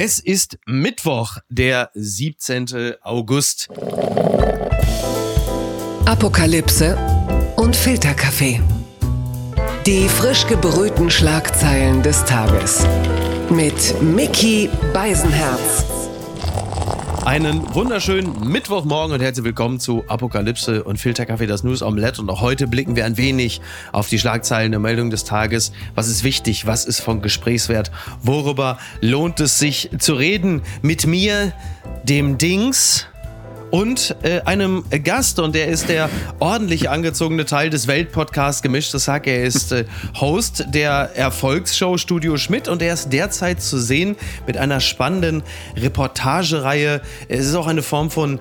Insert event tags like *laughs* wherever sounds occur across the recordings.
Es ist Mittwoch, der 17. August. Apokalypse und Filterkaffee. Die frisch gebrühten Schlagzeilen des Tages. Mit Mickey Beisenherz. Einen wunderschönen Mittwochmorgen und herzlich willkommen zu Apokalypse und Filterkaffee, das News Omelette. Und auch heute blicken wir ein wenig auf die Schlagzeilen der Meldung des Tages. Was ist wichtig? Was ist von Gesprächswert? Worüber lohnt es sich zu reden? Mit mir, dem Dings und äh, einem Gast und der ist der ordentlich angezogene Teil des Weltpodcasts Gemischtes Hack. Er ist äh, Host der Erfolgsshow Studio Schmidt und er ist derzeit zu sehen mit einer spannenden Reportagereihe. Es ist auch eine Form von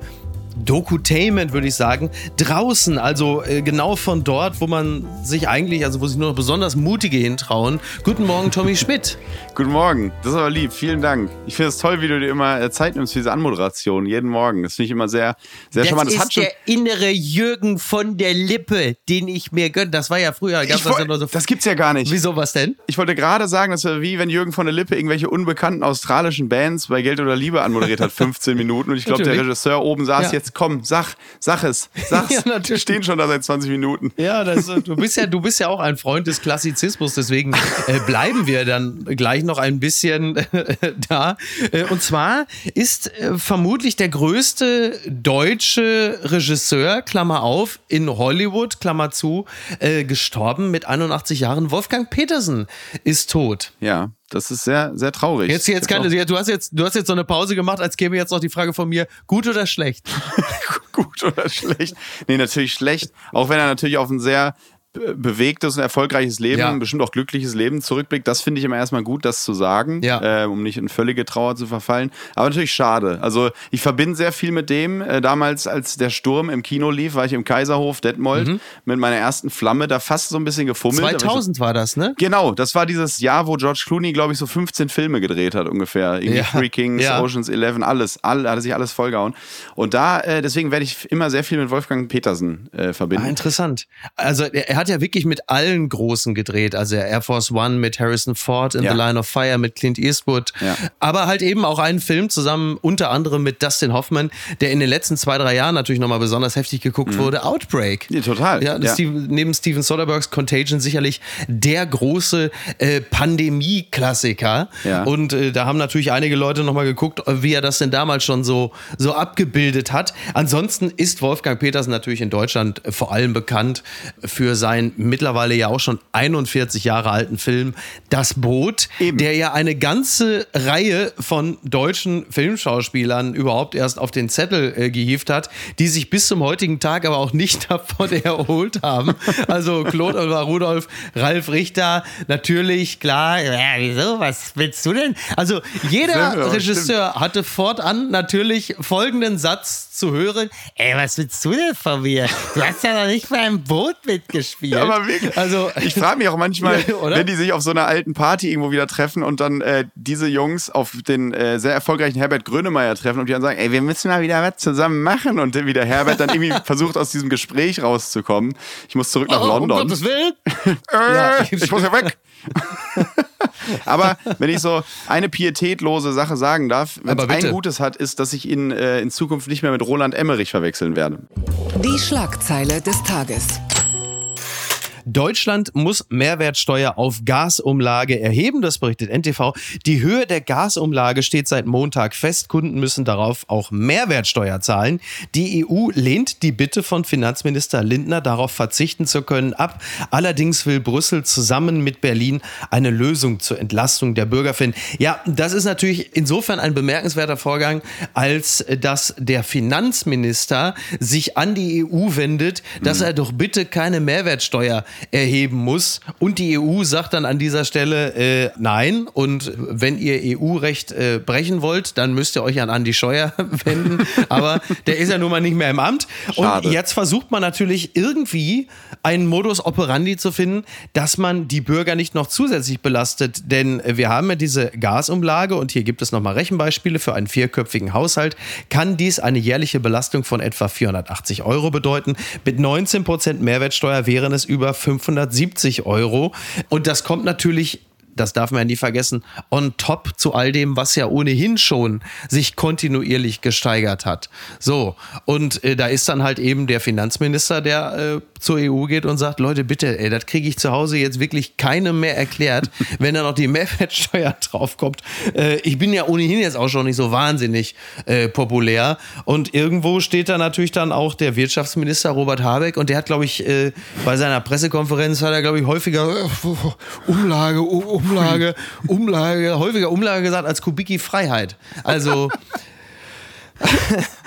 Dokutainment, würde ich sagen, draußen, also äh, genau von dort, wo man sich eigentlich, also wo sich nur noch besonders Mutige hintrauen. Guten Morgen, Tommy *laughs* Schmidt. Guten Morgen, das ist aber lieb, vielen Dank. Ich finde es toll, wie du dir immer äh, Zeit nimmst für diese Anmoderation, jeden Morgen. Das finde ich immer sehr, sehr das charmant. Das ist der innere Jürgen von der Lippe, den ich mir gönne. Das war ja früher, gab's das, ja nur so. Das gibt's ja gar nicht. Wieso, was denn? Ich wollte gerade sagen, das wäre wie wenn Jürgen von der Lippe irgendwelche unbekannten australischen Bands bei Geld oder Liebe anmoderiert hat, *laughs* 15 Minuten. Und ich glaube, der Regisseur oben saß ja. jetzt jetzt komm, sag, sag es, sag's. *laughs* ja, natürlich. Wir stehen schon da seit 20 Minuten. Ja, das, du bist ja, du bist ja auch ein Freund des Klassizismus, deswegen äh, bleiben wir dann gleich noch ein bisschen äh, da. Äh, und zwar ist äh, vermutlich der größte deutsche Regisseur, Klammer auf, in Hollywood, Klammer zu, äh, gestorben mit 81 Jahren. Wolfgang Petersen ist tot. Ja. Das ist sehr, sehr traurig. Jetzt, jetzt kann, du hast jetzt, du hast jetzt so eine Pause gemacht, als käme jetzt noch die Frage von mir, gut oder schlecht? *laughs* gut oder schlecht? Nee, natürlich schlecht. Auch wenn er natürlich auf ein sehr bewegtes und erfolgreiches Leben, ja. bestimmt auch glückliches Leben zurückblickt. Das finde ich immer erstmal gut, das zu sagen, ja. äh, um nicht in völlige Trauer zu verfallen. Aber natürlich schade. Also ich verbinde sehr viel mit dem. Äh, damals, als der Sturm im Kino lief, war ich im Kaiserhof Detmold mhm. mit meiner ersten Flamme, da fast so ein bisschen gefummelt. 2000 so, war das, ne? Genau, das war dieses Jahr, wo George Clooney, glaube ich, so 15 Filme gedreht hat ungefähr. Irgendwie ja. Three Kings, Oceans 11, alles, all, hat sich alles vollgehauen. Und da, äh, deswegen werde ich immer sehr viel mit Wolfgang Petersen äh, verbinden. Ah, interessant. Also er, er hat ja wirklich mit allen Großen gedreht. Also Air Force One mit Harrison Ford, In ja. the Line of Fire mit Clint Eastwood. Ja. Aber halt eben auch einen Film zusammen, unter anderem mit Dustin Hoffman, der in den letzten zwei, drei Jahren natürlich nochmal besonders heftig geguckt mhm. wurde. Outbreak. Ja, total. Ja, ja. Steve, neben Steven Soderberghs Contagion sicherlich der große äh, Pandemie-Klassiker. Ja. Und äh, da haben natürlich einige Leute nochmal geguckt, wie er das denn damals schon so, so abgebildet hat. Ansonsten ist Wolfgang Petersen natürlich in Deutschland vor allem bekannt für sein mittlerweile ja auch schon 41 Jahre alten Film Das Boot, Eben. der ja eine ganze Reihe von deutschen Filmschauspielern überhaupt erst auf den Zettel äh, gehievt hat, die sich bis zum heutigen Tag aber auch nicht *laughs* davon erholt haben. Also Claude Oliver Rudolph, Ralf Richter, natürlich, klar, ja, wieso, was willst du denn? Also jeder ja, Regisseur stimmt. hatte fortan natürlich folgenden Satz zu hören, ey, was willst du denn von mir? Du hast ja noch nicht beim Boot mitgespielt. Ja, aber wirklich, also, ich frage mich auch manchmal, *laughs* wenn die sich auf so einer alten Party irgendwo wieder treffen und dann äh, diese Jungs auf den äh, sehr erfolgreichen Herbert Grönemeyer treffen und die dann sagen, ey, wir müssen mal wieder was zusammen machen und wie der Herbert dann irgendwie *laughs* versucht aus diesem Gespräch rauszukommen. Ich muss zurück nach oh, London. Um Gottes Willen. *laughs* äh, ja, ich muss ja weg. Aber wenn ich so eine pietätlose Sache sagen darf, wenn es ein Gutes hat, ist, dass ich ihn äh, in Zukunft nicht mehr mit Roland Emmerich verwechseln werde. Die Schlagzeile des Tages. Deutschland muss Mehrwertsteuer auf Gasumlage erheben, das berichtet NTV. Die Höhe der Gasumlage steht seit Montag fest. Kunden müssen darauf auch Mehrwertsteuer zahlen. Die EU lehnt die Bitte von Finanzminister Lindner darauf verzichten zu können ab. Allerdings will Brüssel zusammen mit Berlin eine Lösung zur Entlastung der Bürger finden. Ja, das ist natürlich insofern ein bemerkenswerter Vorgang, als dass der Finanzminister sich an die EU wendet, dass mhm. er doch bitte keine Mehrwertsteuer erheben muss. Und die EU sagt dann an dieser Stelle äh, nein. Und wenn ihr EU-Recht äh, brechen wollt, dann müsst ihr euch an Andi Scheuer *laughs* wenden. Aber der ist ja nun mal nicht mehr im Amt. Schade. Und jetzt versucht man natürlich irgendwie einen Modus operandi zu finden, dass man die Bürger nicht noch zusätzlich belastet. Denn wir haben ja diese Gasumlage und hier gibt es nochmal Rechenbeispiele für einen vierköpfigen Haushalt. Kann dies eine jährliche Belastung von etwa 480 Euro bedeuten? Mit 19 Prozent Mehrwertsteuer wären es über 570 Euro. Und das kommt natürlich das darf man ja nie vergessen, on top zu all dem, was ja ohnehin schon sich kontinuierlich gesteigert hat. So, und äh, da ist dann halt eben der Finanzminister, der äh, zur EU geht und sagt, Leute, bitte, ey, das kriege ich zu Hause jetzt wirklich keinem mehr erklärt, *laughs* wenn da noch die Mehrwertsteuer draufkommt. Äh, ich bin ja ohnehin jetzt auch schon nicht so wahnsinnig äh, populär. Und irgendwo steht da natürlich dann auch der Wirtschaftsminister Robert Habeck und der hat, glaube ich, äh, bei seiner Pressekonferenz hat er, glaube ich, häufiger äh, *laughs* Umlage, Umlage, *laughs* Umlage, häufiger Umlage gesagt als Kubicki Freiheit. Also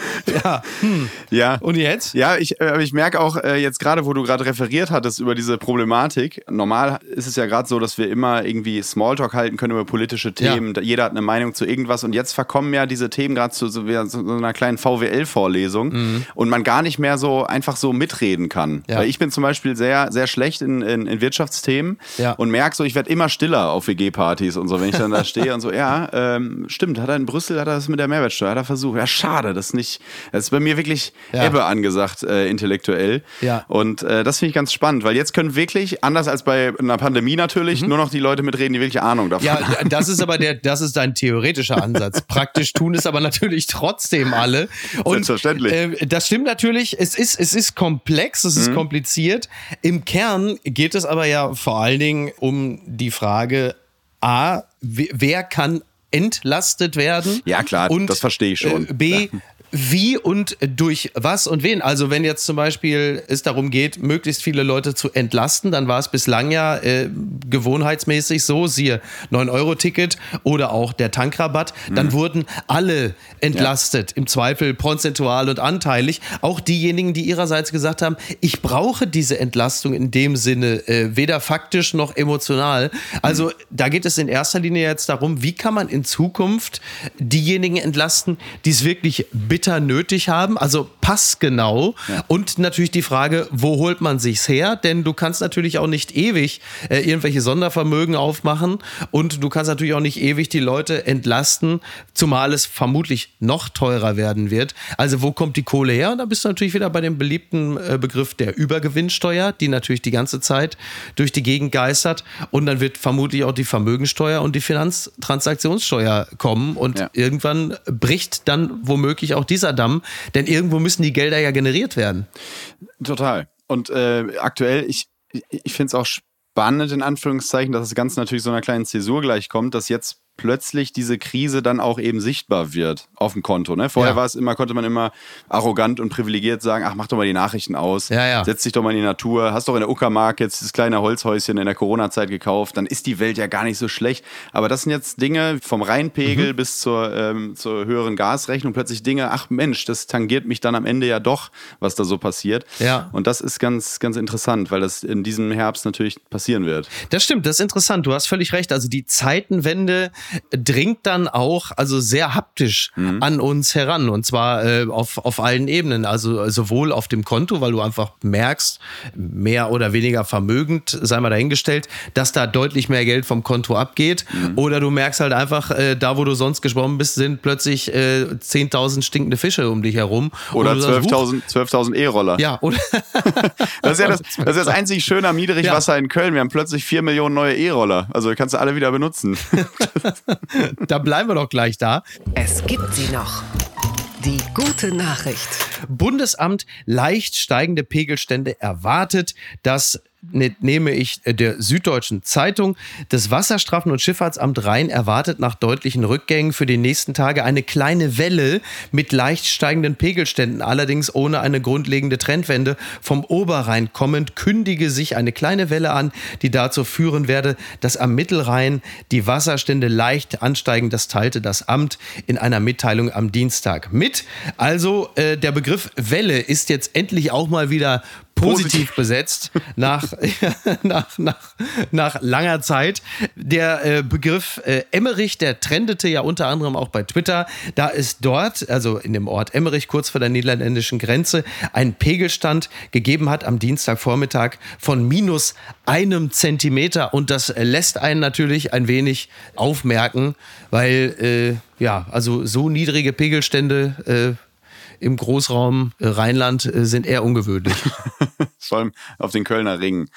*laughs* ja. Hm. ja. Und jetzt? Ja, ich, äh, ich merke auch äh, jetzt gerade, wo du gerade referiert hattest über diese Problematik. Normal ist es ja gerade so, dass wir immer irgendwie Smalltalk halten können über politische Themen. Ja. Jeder hat eine Meinung zu irgendwas. Und jetzt verkommen ja diese Themen gerade zu so, so, einer kleinen VWL-Vorlesung mhm. und man gar nicht mehr so einfach so mitreden kann. Ja. Weil ich bin zum Beispiel sehr, sehr schlecht in, in, in Wirtschaftsthemen ja. und merke so, ich werde immer stiller auf WG-Partys und so, wenn ich dann da *laughs* stehe und so, ja, ähm, stimmt, hat er in Brüssel, hat er das mit der Mehrwertsteuer, hat er versucht. Ja, schade, das nicht, das ist bei mir wirklich ja. Ebbe angesagt, äh, intellektuell. Ja. Und äh, das finde ich ganz spannend, weil jetzt können wirklich, anders als bei einer Pandemie natürlich, mhm. nur noch die Leute mitreden, die wirklich Ahnung davon haben. Ja, das ist aber der, das ist dein theoretischer Ansatz. Praktisch tun es aber natürlich trotzdem alle. Und, Selbstverständlich. Äh, das stimmt natürlich, es ist, es ist komplex, es ist mhm. kompliziert. Im Kern geht es aber ja vor allen Dingen um die Frage, A, wer kann entlastet werden. Ja, klar, und, das verstehe ich schon. Äh, B, wie und durch was und wen. Also wenn jetzt zum Beispiel es darum geht, möglichst viele Leute zu entlasten, dann war es bislang ja äh, gewohnheitsmäßig so, siehe 9-Euro-Ticket oder auch der Tankrabatt, dann mhm. wurden alle entlastet, ja. im Zweifel prozentual und anteilig. Auch diejenigen, die ihrerseits gesagt haben, ich brauche diese Entlastung in dem Sinne äh, weder faktisch noch emotional. Also mhm. da geht es in erster Linie jetzt darum, wie kann man in Zukunft diejenigen entlasten, die es wirklich bitte bitter nötig haben, also passgenau. Ja. Und natürlich die Frage, wo holt man sich's her? Denn du kannst natürlich auch nicht ewig äh, irgendwelche Sondervermögen aufmachen und du kannst natürlich auch nicht ewig die Leute entlasten, zumal es vermutlich noch teurer werden wird. Also wo kommt die Kohle her? Und da bist du natürlich wieder bei dem beliebten äh, Begriff der Übergewinnsteuer, die natürlich die ganze Zeit durch die Gegend geistert. Und dann wird vermutlich auch die Vermögensteuer und die Finanztransaktionssteuer kommen und ja. irgendwann bricht dann womöglich auch dieser Damm, denn irgendwo müssen die Gelder ja generiert werden. Total. Und äh, aktuell, ich, ich finde es auch spannend, in Anführungszeichen, dass das Ganze natürlich so einer kleinen Zäsur gleichkommt, dass jetzt plötzlich diese Krise dann auch eben sichtbar wird auf dem Konto. Ne? Vorher ja. war es immer, konnte man immer arrogant und privilegiert sagen, ach, mach doch mal die Nachrichten aus, ja, ja. setz dich doch mal in die Natur, hast doch in der Uckermark jetzt das kleine Holzhäuschen in der Corona-Zeit gekauft, dann ist die Welt ja gar nicht so schlecht. Aber das sind jetzt Dinge vom Rheinpegel mhm. bis zur, ähm, zur höheren Gasrechnung, plötzlich Dinge, ach Mensch, das tangiert mich dann am Ende ja doch, was da so passiert. Ja. Und das ist ganz, ganz interessant, weil das in diesem Herbst natürlich passieren wird. Das stimmt, das ist interessant. Du hast völlig recht. Also die Zeitenwende dringt dann auch also sehr haptisch mhm. an uns heran und zwar äh, auf, auf allen Ebenen. Also sowohl auf dem Konto, weil du einfach merkst, mehr oder weniger vermögend, sei mal dahingestellt, dass da deutlich mehr Geld vom Konto abgeht. Mhm. Oder du merkst halt einfach, äh, da wo du sonst geschwommen bist, sind plötzlich äh, 10.000 stinkende Fische um dich herum. Oder 12.000 12 E-Roller. Ja, oder? *laughs* das, ist ja das, das, ist das einzig schöne am Niedrigwasser ja. in Köln. Wir haben plötzlich 4 Millionen neue E-Roller. Also kannst du alle wieder benutzen. *laughs* *laughs* da bleiben wir doch gleich da. Es gibt sie noch. Die gute Nachricht. Bundesamt leicht steigende Pegelstände erwartet. Das Ne, nehme ich äh, der Süddeutschen Zeitung. Das Wasserstrafen- und Schifffahrtsamt Rhein erwartet nach deutlichen Rückgängen für die nächsten Tage eine kleine Welle mit leicht steigenden Pegelständen, allerdings ohne eine grundlegende Trendwende. Vom Oberrhein kommend kündige sich eine kleine Welle an, die dazu führen werde, dass am Mittelrhein die Wasserstände leicht ansteigen. Das teilte das Amt in einer Mitteilung am Dienstag mit. Also äh, der Begriff Welle ist jetzt endlich auch mal wieder positiv besetzt nach, *laughs* nach, nach, nach langer Zeit. Der äh, Begriff äh, Emmerich, der trendete ja unter anderem auch bei Twitter. Da ist dort, also in dem Ort Emmerich, kurz vor der niederländischen Grenze, ein Pegelstand gegeben hat am Dienstagvormittag von minus einem Zentimeter. Und das lässt einen natürlich ein wenig aufmerken, weil, äh, ja, also so niedrige Pegelstände äh, im Großraum äh, Rheinland äh, sind eher ungewöhnlich. *laughs* Vor allem auf den Kölner Ringen.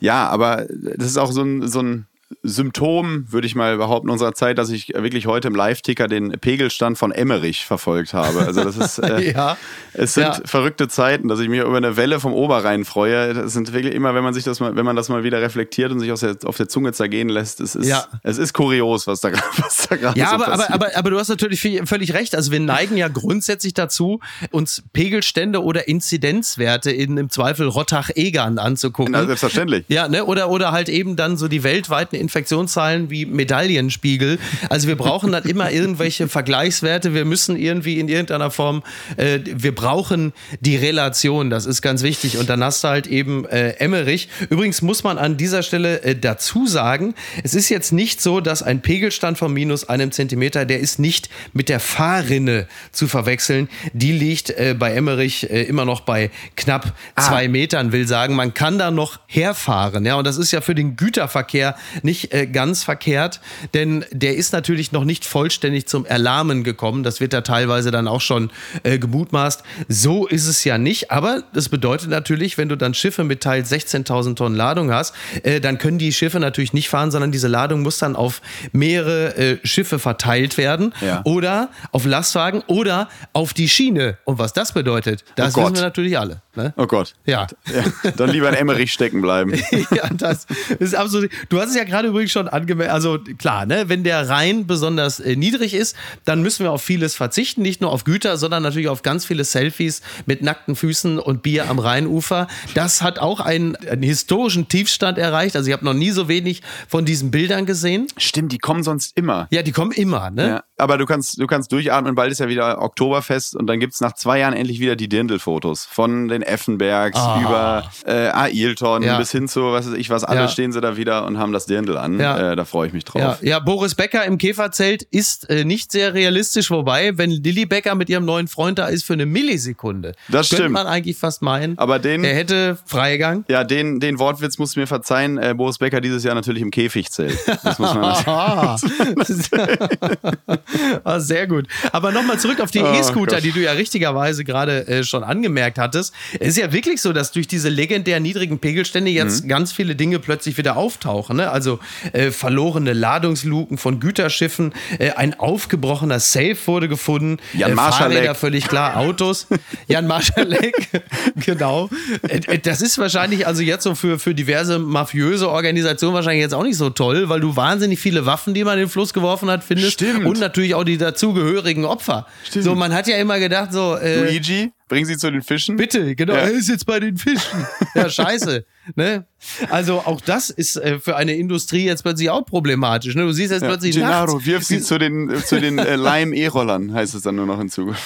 Ja, aber das ist auch so ein, so ein Symptom, würde ich mal behaupten, unserer Zeit, dass ich wirklich heute im Live-Ticker den Pegelstand von Emmerich verfolgt habe. Also das ist, *laughs* äh, ja. es sind ja. verrückte Zeiten, dass ich mich über eine Welle vom Oberrhein freue. Das sind wirklich immer, wenn man sich das mal, wenn man das mal wieder reflektiert und sich der, auf der Zunge zergehen lässt, es ist, ja. es ist kurios, was da, *laughs* was da gerade ja, so aber, passiert. Aber, aber, aber du hast natürlich völlig recht. Also wir neigen ja grundsätzlich dazu, uns Pegelstände oder Inzidenzwerte in im Zweifel Rottach-Egern anzugucken. Na, selbstverständlich. Ja, ne? Oder, oder halt eben dann so die weltweiten Infektionszahlen wie Medaillenspiegel. Also wir brauchen dann immer irgendwelche Vergleichswerte. Wir müssen irgendwie in irgendeiner Form, äh, wir brauchen die Relation. Das ist ganz wichtig. Und dann hast du halt eben äh, Emmerich. Übrigens muss man an dieser Stelle äh, dazu sagen, es ist jetzt nicht so, dass ein Pegelstand von minus einem Zentimeter, der ist nicht mit der Fahrrinne zu verwechseln. Die liegt äh, bei Emmerich äh, immer noch bei knapp ah. zwei Metern, will sagen, man kann da noch herfahren. Ja, und das ist ja für den Güterverkehr nicht äh, ganz verkehrt, denn der ist natürlich noch nicht vollständig zum Erlahmen gekommen. Das wird da teilweise dann auch schon äh, gemutmaßt. So ist es ja nicht, aber das bedeutet natürlich, wenn du dann Schiffe mit teils 16.000 Tonnen Ladung hast, äh, dann können die Schiffe natürlich nicht fahren, sondern diese Ladung muss dann auf mehrere äh, Schiffe verteilt werden ja. oder auf Lastwagen oder auf die Schiene. Und was das bedeutet, das oh wissen wir natürlich alle. Ne? Oh Gott. Ja. ja. Dann lieber in Emmerich stecken bleiben. *laughs* ja, das ist absolut. Du hast es ja gerade übrigens schon angemeldet. Also klar, ne, wenn der Rhein besonders äh, niedrig ist, dann müssen wir auf vieles verzichten. Nicht nur auf Güter, sondern natürlich auf ganz viele Selfies mit nackten Füßen und Bier am Rheinufer. Das hat auch einen, einen historischen Tiefstand erreicht. Also ich habe noch nie so wenig von diesen Bildern gesehen. Stimmt, die kommen sonst immer. Ja, die kommen immer, ne? Ja, aber du kannst, du kannst durchatmen, bald ist ja wieder Oktoberfest und dann gibt es nach zwei Jahren endlich wieder die Dirndl-Fotos von den Effenbergs ah. über äh, Ailton ja. bis hin zu, was weiß ich was, alle ja. stehen sie da wieder und haben das Dirndl an. Ja. Äh, da freue ich mich drauf. Ja. Boris Becker im Käferzelt ist äh, nicht sehr realistisch, wobei, wenn Lilly Becker mit ihrem neuen Freund da ist für eine Millisekunde, das könnte stimmt. man eigentlich fast meinen, aber den, er hätte Freigang. Ja, den, den Wortwitz musst du mir verzeihen. Äh, Boris Becker dieses Jahr natürlich im Käfigzelt. Das muss man *laughs* ah, *laughs* *laughs* *laughs* ah, sehr gut. Aber nochmal zurück auf die oh, E-Scooter, die du ja richtigerweise gerade äh, schon angemerkt hattest. Es ist ja wirklich so, dass durch diese legendär niedrigen Pegelstände jetzt mhm. ganz viele Dinge plötzlich wieder auftauchen. Ne? Also äh, verlorene Ladungsluken von Güterschiffen, äh, ein aufgebrochener Safe wurde gefunden, Jan äh, Fahrräder völlig klar, Autos. *laughs* Jan Marschalek, *laughs* genau. Äh, äh, das ist wahrscheinlich also jetzt so für, für diverse mafiöse Organisationen wahrscheinlich jetzt auch nicht so toll, weil du wahnsinnig viele Waffen, die man in den Fluss geworfen hat, findest. Stimmt. Und natürlich auch die dazugehörigen Opfer. Stimmt. So, man hat ja immer gedacht, so. Äh, Luigi, bring sie zu den Fischen. Bitte, genau. Ja. Er ist jetzt bei den Fischen. Ja, scheiße. *laughs* ne? Also auch das ist äh, für eine Industrie jetzt plötzlich auch problematisch. Ne? Du siehst jetzt ja, plötzlich. Gennaro, nachts, wirf sie zu den, zu den äh, Leim-E-Rollern, heißt es dann nur noch hinzu. *laughs*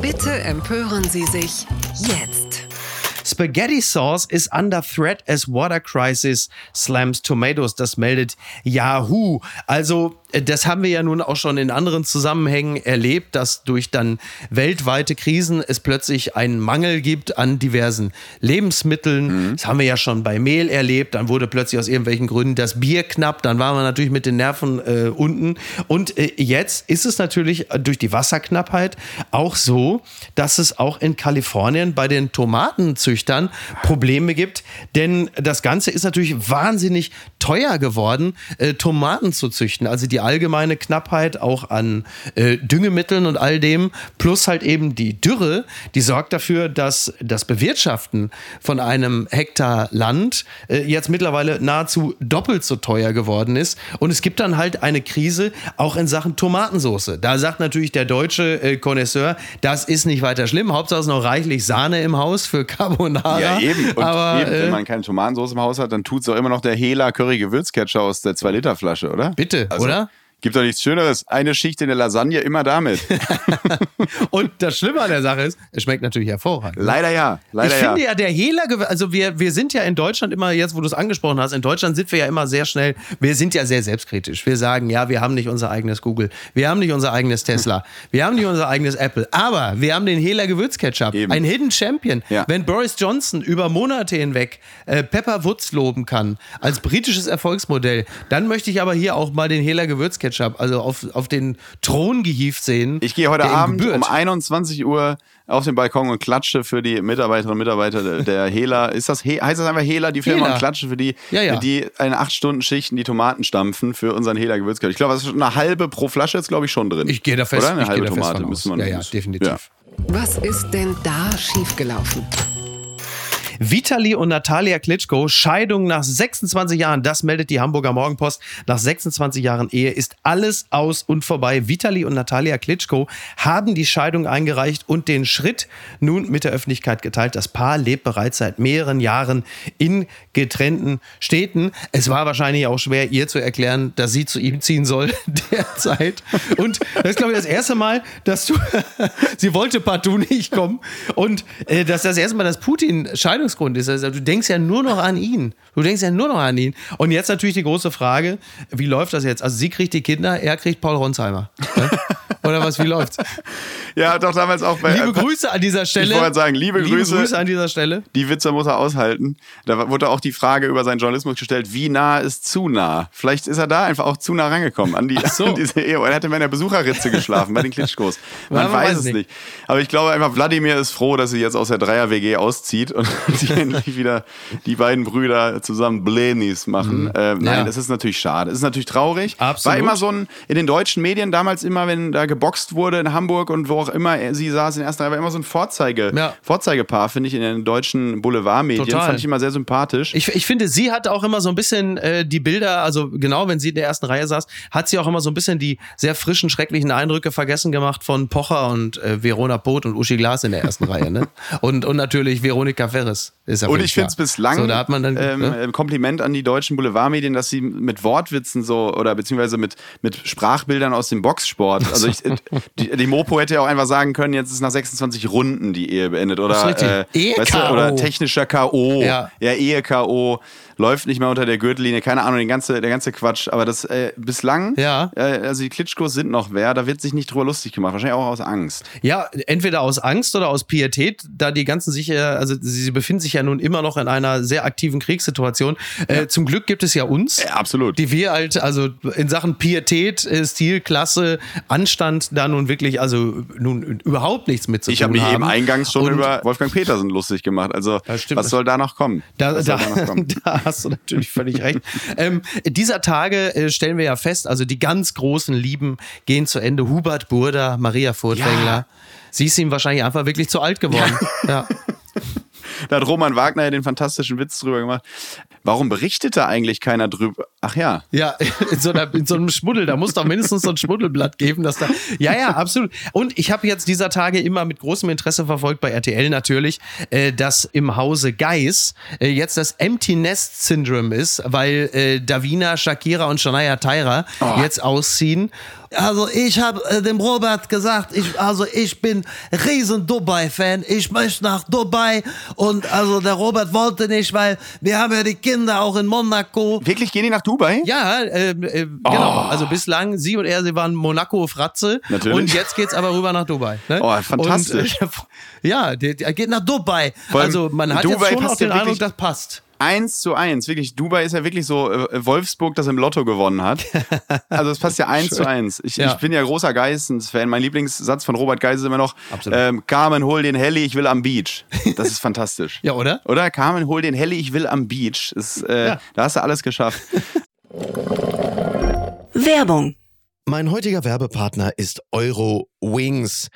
Bitte empören Sie sich jetzt. Spaghetti Sauce is under threat as water crisis slams tomatoes. Das meldet Yahoo. Also das haben wir ja nun auch schon in anderen Zusammenhängen erlebt, dass durch dann weltweite Krisen es plötzlich einen Mangel gibt an diversen Lebensmitteln. Mhm. Das haben wir ja schon bei Mehl erlebt. Dann wurde plötzlich aus irgendwelchen Gründen das Bier knapp. Dann waren wir natürlich mit den Nerven äh, unten. Und äh, jetzt ist es natürlich durch die Wasserknappheit auch so, dass es auch in Kalifornien bei den Tomatenzüchtern Probleme gibt. Denn das Ganze ist natürlich wahnsinnig teuer geworden, äh, Tomaten zu züchten. Also die allgemeine Knappheit auch an äh, Düngemitteln und all dem, plus halt eben die Dürre, die sorgt dafür, dass das Bewirtschaften von einem Hektar Land äh, jetzt mittlerweile nahezu doppelt so teuer geworden ist. Und es gibt dann halt eine Krise auch in Sachen Tomatensauce. Da sagt natürlich der deutsche äh, Connoisseur, das ist nicht weiter schlimm. Hauptsache es ist noch reichlich Sahne im Haus für Carbonara. Ja, eben. Und Aber, eben, wenn äh, man keine Tomatensauce im Haus hat, dann tut es auch immer noch der Hela Curry Gewürzketcher aus der 2-Liter-Flasche, oder? Bitte, also, oder? Gibt doch nichts Schöneres. Eine Schicht in der Lasagne, immer damit. *laughs* und das Schlimme an der Sache ist, es schmeckt natürlich hervorragend. Leider ja. Leider ich finde ja, der Hehler, also wir, wir sind ja in Deutschland immer, jetzt wo du es angesprochen hast, in Deutschland sind wir ja immer sehr schnell, wir sind ja sehr selbstkritisch. Wir sagen, ja, wir haben nicht unser eigenes Google, wir haben nicht unser eigenes Tesla, *laughs* wir haben nicht unser eigenes Apple, aber wir haben den Hehler Gewürzketchup, Eben. ein Hidden Champion. Ja. Wenn Boris Johnson über Monate hinweg äh, Pepper Woods loben kann, als britisches Erfolgsmodell, dann möchte ich aber hier auch mal den Hehler Gewürzketchup Ketchup, also auf, auf den Thron gehievt sehen. Ich gehe heute Abend gebührt. um 21 Uhr auf den Balkon und klatsche für die Mitarbeiterinnen und Mitarbeiter der *laughs* Hela. Ist das, heißt das einfach Hela, die Firma, Hela. und klatsche für die, ja, ja. die eine 8-Stunden-Schicht in die Tomaten stampfen für unseren Hela Gewürzkörper. Ich glaube, das ist eine halbe pro Flasche jetzt, glaube ich, schon drin. Ich gehe da fest. Oder? Eine ich halbe Tomate müssen wir Ja, ja, definitiv. Ja. Was ist denn da schiefgelaufen? Vitali und Natalia Klitschko, Scheidung nach 26 Jahren, das meldet die Hamburger Morgenpost. Nach 26 Jahren Ehe ist alles aus und vorbei. Vitali und Natalia Klitschko haben die Scheidung eingereicht und den Schritt nun mit der Öffentlichkeit geteilt. Das Paar lebt bereits seit mehreren Jahren in getrennten Städten. Es war wahrscheinlich auch schwer, ihr zu erklären, dass sie zu ihm ziehen soll *laughs* derzeit. Und das ist, glaube ich, das erste Mal, dass du, *laughs* sie wollte partout nicht kommen. Und äh, dass das erste Mal, dass Putin Scheidung Scheidungsgrund ist. Also du denkst ja nur noch an ihn. Du denkst ja nur noch an ihn. Und jetzt natürlich die große Frage, wie läuft das jetzt? Also sie kriegt die Kinder, er kriegt Paul Ronsheimer. *laughs* Oder was, wie läuft's? *laughs* Ja, doch damals auch bei. Liebe Grüße an dieser Stelle. Ich wollte sagen, liebe, liebe Grüße, Grüße an dieser Stelle. Die Witze muss er aushalten. Da wurde auch die Frage über seinen Journalismus gestellt, wie nah ist zu nah? Vielleicht ist er da einfach auch zu nah rangekommen an, die, so. an diese Ehe. Er hatte in einer Besucherritze geschlafen bei den Klitschkos. Man, weiß, weiß es nicht. nicht. Aber ich glaube einfach, Wladimir ist froh, dass sie jetzt aus der Dreier-WG auszieht und *laughs* sie endlich wieder die beiden Brüder zusammen Blenis machen. Mhm. Äh, nein, ja. das ist natürlich schade. Es ist natürlich traurig. Absolut. War immer so ein, in den deutschen Medien damals immer, wenn da geboxt wurde in Hamburg und wo auch immer sie saß in der ersten Reihe, war immer so ein Vorzeige, ja. Vorzeigepaar, finde ich, in den deutschen Boulevardmedien. Total. Fand ich immer sehr sympathisch. Ich, ich finde, sie hat auch immer so ein bisschen äh, die Bilder, also genau, wenn sie in der ersten Reihe saß, hat sie auch immer so ein bisschen die sehr frischen, schrecklichen Eindrücke vergessen gemacht von Pocher und äh, Verona Poth und Uschi Glas in der ersten Reihe. Ne? *laughs* Und, und natürlich Veronika Ferres. Ist und ich finde es bislang so, da hat man dann, ähm, ne? Kompliment an die deutschen Boulevardmedien, dass sie mit Wortwitzen so oder beziehungsweise mit, mit Sprachbildern aus dem Boxsport. Also ich, *laughs* die, die, Mopo hätte ja auch einfach sagen können, jetzt ist nach 26 Runden die Ehe beendet oder, äh, weißt du, oder technischer K.O. Ja, ja Ehe-K.O läuft nicht mehr unter der Gürtellinie, keine Ahnung, den ganze, der ganze Quatsch. Aber das äh, bislang, ja. Äh, also die Klitschkos sind noch wer, da wird sich nicht drüber lustig gemacht, wahrscheinlich auch aus Angst. Ja, entweder aus Angst oder aus Pietät, da die ganzen sich, also sie befinden sich ja nun immer noch in einer sehr aktiven Kriegssituation. Äh, ja. Äh, zum Glück gibt es ja uns, ja, absolut. die wir halt, also in Sachen Pietät, äh, Stil, Klasse, Anstand da nun wirklich, also nun überhaupt nichts mit zu ich tun haben. Ich habe mich eben eingangs schon Und über Wolfgang Petersen lustig gemacht. Also was soll da noch kommen? Da, da, da, noch kommen? *laughs* da *laughs* hast du natürlich völlig recht. Ähm, dieser Tage äh, stellen wir ja fest, also die ganz großen Lieben gehen zu Ende. Hubert Burda, Maria Furtwängler. Ja. Sie ist ihm wahrscheinlich einfach wirklich zu alt geworden. ja. ja. *laughs* Da hat Roman Wagner ja den fantastischen Witz drüber gemacht. Warum berichtet da eigentlich keiner drüber? Ach ja. Ja, in so, einer, in so einem Schmuddel. Da muss doch mindestens so ein Schmuddelblatt geben, dass da. Ja, ja, absolut. Und ich habe jetzt dieser Tage immer mit großem Interesse verfolgt, bei RTL natürlich, äh, dass im Hause Geis äh, jetzt das Empty Nest Syndrome ist, weil äh, Davina, Shakira und Shania Tyra oh. jetzt ausziehen. Also ich habe äh, dem Robert gesagt, ich, also ich bin riesen Dubai-Fan. Ich möchte nach Dubai und also der Robert wollte nicht, weil wir haben ja die Kinder auch in Monaco. Wirklich gehen die nach Dubai? Ja, äh, äh, oh. genau. Also bislang sie und er, sie waren Monaco-Fratze. Natürlich. Und jetzt geht's aber rüber nach Dubai. Ne? Oh, fantastisch. Und, *laughs* ja, der, der, geht nach Dubai. Also man hat Dubai jetzt schon auch den Eindruck, das passt eins zu eins. Wirklich, Dubai ist ja wirklich so äh, Wolfsburg, das im Lotto gewonnen hat. *laughs* Also es passt ja eins zu eins. Ich, ja. ich bin ja großer Geissens-Fan. Mein Lieblingssatz von Robert Geis ist immer noch, ähm, Carmen, hol den Heli, ich will am Beach. Das ist fantastisch. *laughs* ja, oder? Oder? Carmen, hol den Heli, ich will am Beach. Das, äh, ja. Da hast du alles geschafft. Werbung. Mein heutiger Werbepartner ist Euro Wings.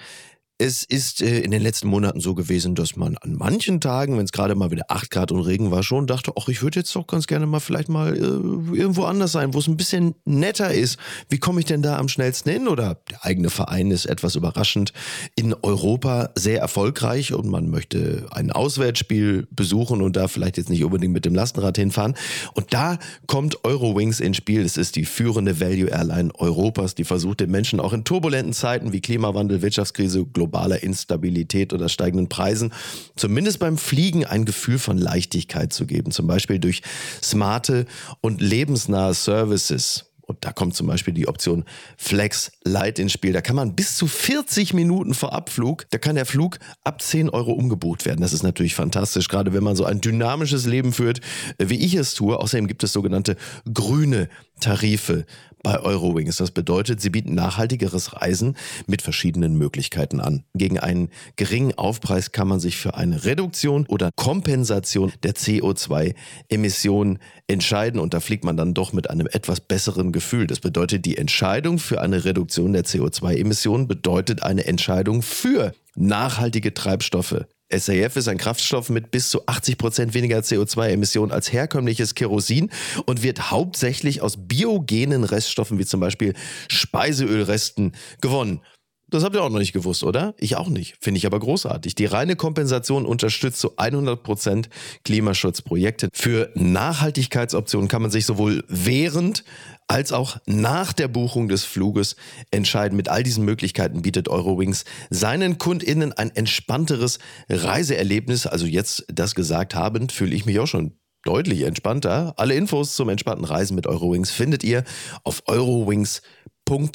Es ist äh, in den letzten Monaten so gewesen, dass man an manchen Tagen, wenn es gerade mal wieder 8 Grad und Regen war, schon dachte, ach, ich würde jetzt doch ganz gerne mal vielleicht mal äh, irgendwo anders sein, wo es ein bisschen netter ist. Wie komme ich denn da am schnellsten hin? Oder der eigene Verein ist etwas überraschend in Europa sehr erfolgreich und man möchte ein Auswärtsspiel besuchen und da vielleicht jetzt nicht unbedingt mit dem Lastenrad hinfahren. Und da kommt Eurowings ins Spiel. Das ist die führende Value Airline Europas, die versucht den Menschen auch in turbulenten Zeiten wie Klimawandel, Wirtschaftskrise, global globaler Instabilität oder steigenden Preisen zumindest beim Fliegen ein Gefühl von Leichtigkeit zu geben. Zum Beispiel durch smarte und lebensnahe Services. Und da kommt zum Beispiel die Option Flex Light ins Spiel. Da kann man bis zu 40 Minuten vor Abflug, da kann der Flug ab 10 Euro umgebucht werden. Das ist natürlich fantastisch, gerade wenn man so ein dynamisches Leben führt, wie ich es tue. Außerdem gibt es sogenannte grüne Tarife bei Eurowings. Das bedeutet, sie bieten nachhaltigeres Reisen mit verschiedenen Möglichkeiten an. Gegen einen geringen Aufpreis kann man sich für eine Reduktion oder Kompensation der CO2-Emissionen entscheiden und da fliegt man dann doch mit einem etwas besseren Gefühl. Das bedeutet, die Entscheidung für eine Reduktion der CO2-Emissionen bedeutet eine Entscheidung für nachhaltige Treibstoffe. SAF ist ein Kraftstoff mit bis zu 80 Prozent weniger CO2-Emissionen als herkömmliches Kerosin und wird hauptsächlich aus biogenen Reststoffen wie zum Beispiel Speiseölresten gewonnen. Das habt ihr auch noch nicht gewusst, oder? Ich auch nicht. Finde ich aber großartig. Die reine Kompensation unterstützt zu 100% Klimaschutzprojekte. Für Nachhaltigkeitsoptionen kann man sich sowohl während als auch nach der Buchung des Fluges entscheiden. Mit all diesen Möglichkeiten bietet Eurowings seinen KundInnen ein entspannteres Reiseerlebnis. Also jetzt das gesagt habend, fühle ich mich auch schon deutlich entspannter. Alle Infos zum entspannten Reisen mit Eurowings findet ihr auf eurowings.com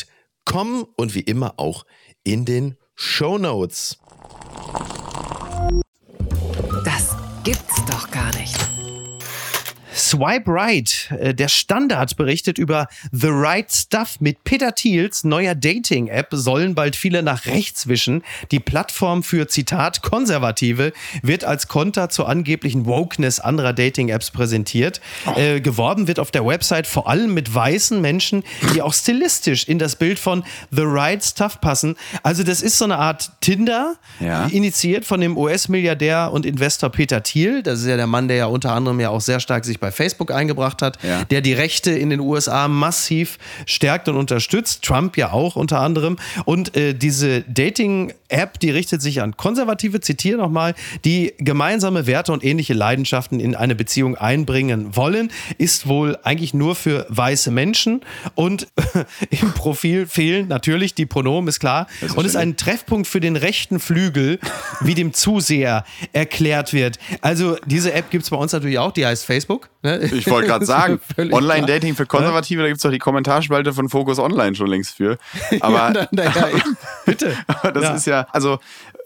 und wie immer auch in den Show Notes. Das gibt's doch gar nicht. Swipe Right, äh, der Standard berichtet über The Right Stuff mit Peter Thiels neuer Dating-App sollen bald viele nach rechts wischen. Die Plattform für Zitat Konservative wird als Konter zur angeblichen Wokeness anderer Dating-Apps präsentiert. Äh, geworben wird auf der Website vor allem mit weißen Menschen, die auch stilistisch in das Bild von The Right Stuff passen. Also das ist so eine Art Tinder, ja. initiiert von dem US-Milliardär und Investor Peter Thiel. Das ist ja der Mann, der ja unter anderem ja auch sehr stark sich bei Facebook eingebracht hat, ja. der die Rechte in den USA massiv stärkt und unterstützt. Trump ja auch unter anderem. Und äh, diese Dating-App, die richtet sich an Konservative, zitiere nochmal, die gemeinsame Werte und ähnliche Leidenschaften in eine Beziehung einbringen wollen, ist wohl eigentlich nur für weiße Menschen. Und *laughs* im Profil fehlen natürlich die Pronomen, ist klar. Ist und ist ein Treffpunkt für den rechten Flügel, wie dem Zuseher erklärt wird. Also diese App gibt es bei uns natürlich auch, die heißt Facebook. Ne? Ich wollte gerade *laughs* sagen, Online-Dating für Konservative, da gibt es doch die Kommentarspalte von Focus Online schon längst für. *laughs* Aber, ja, na, na ja, *laughs* bitte. aber das ja. ist ja, also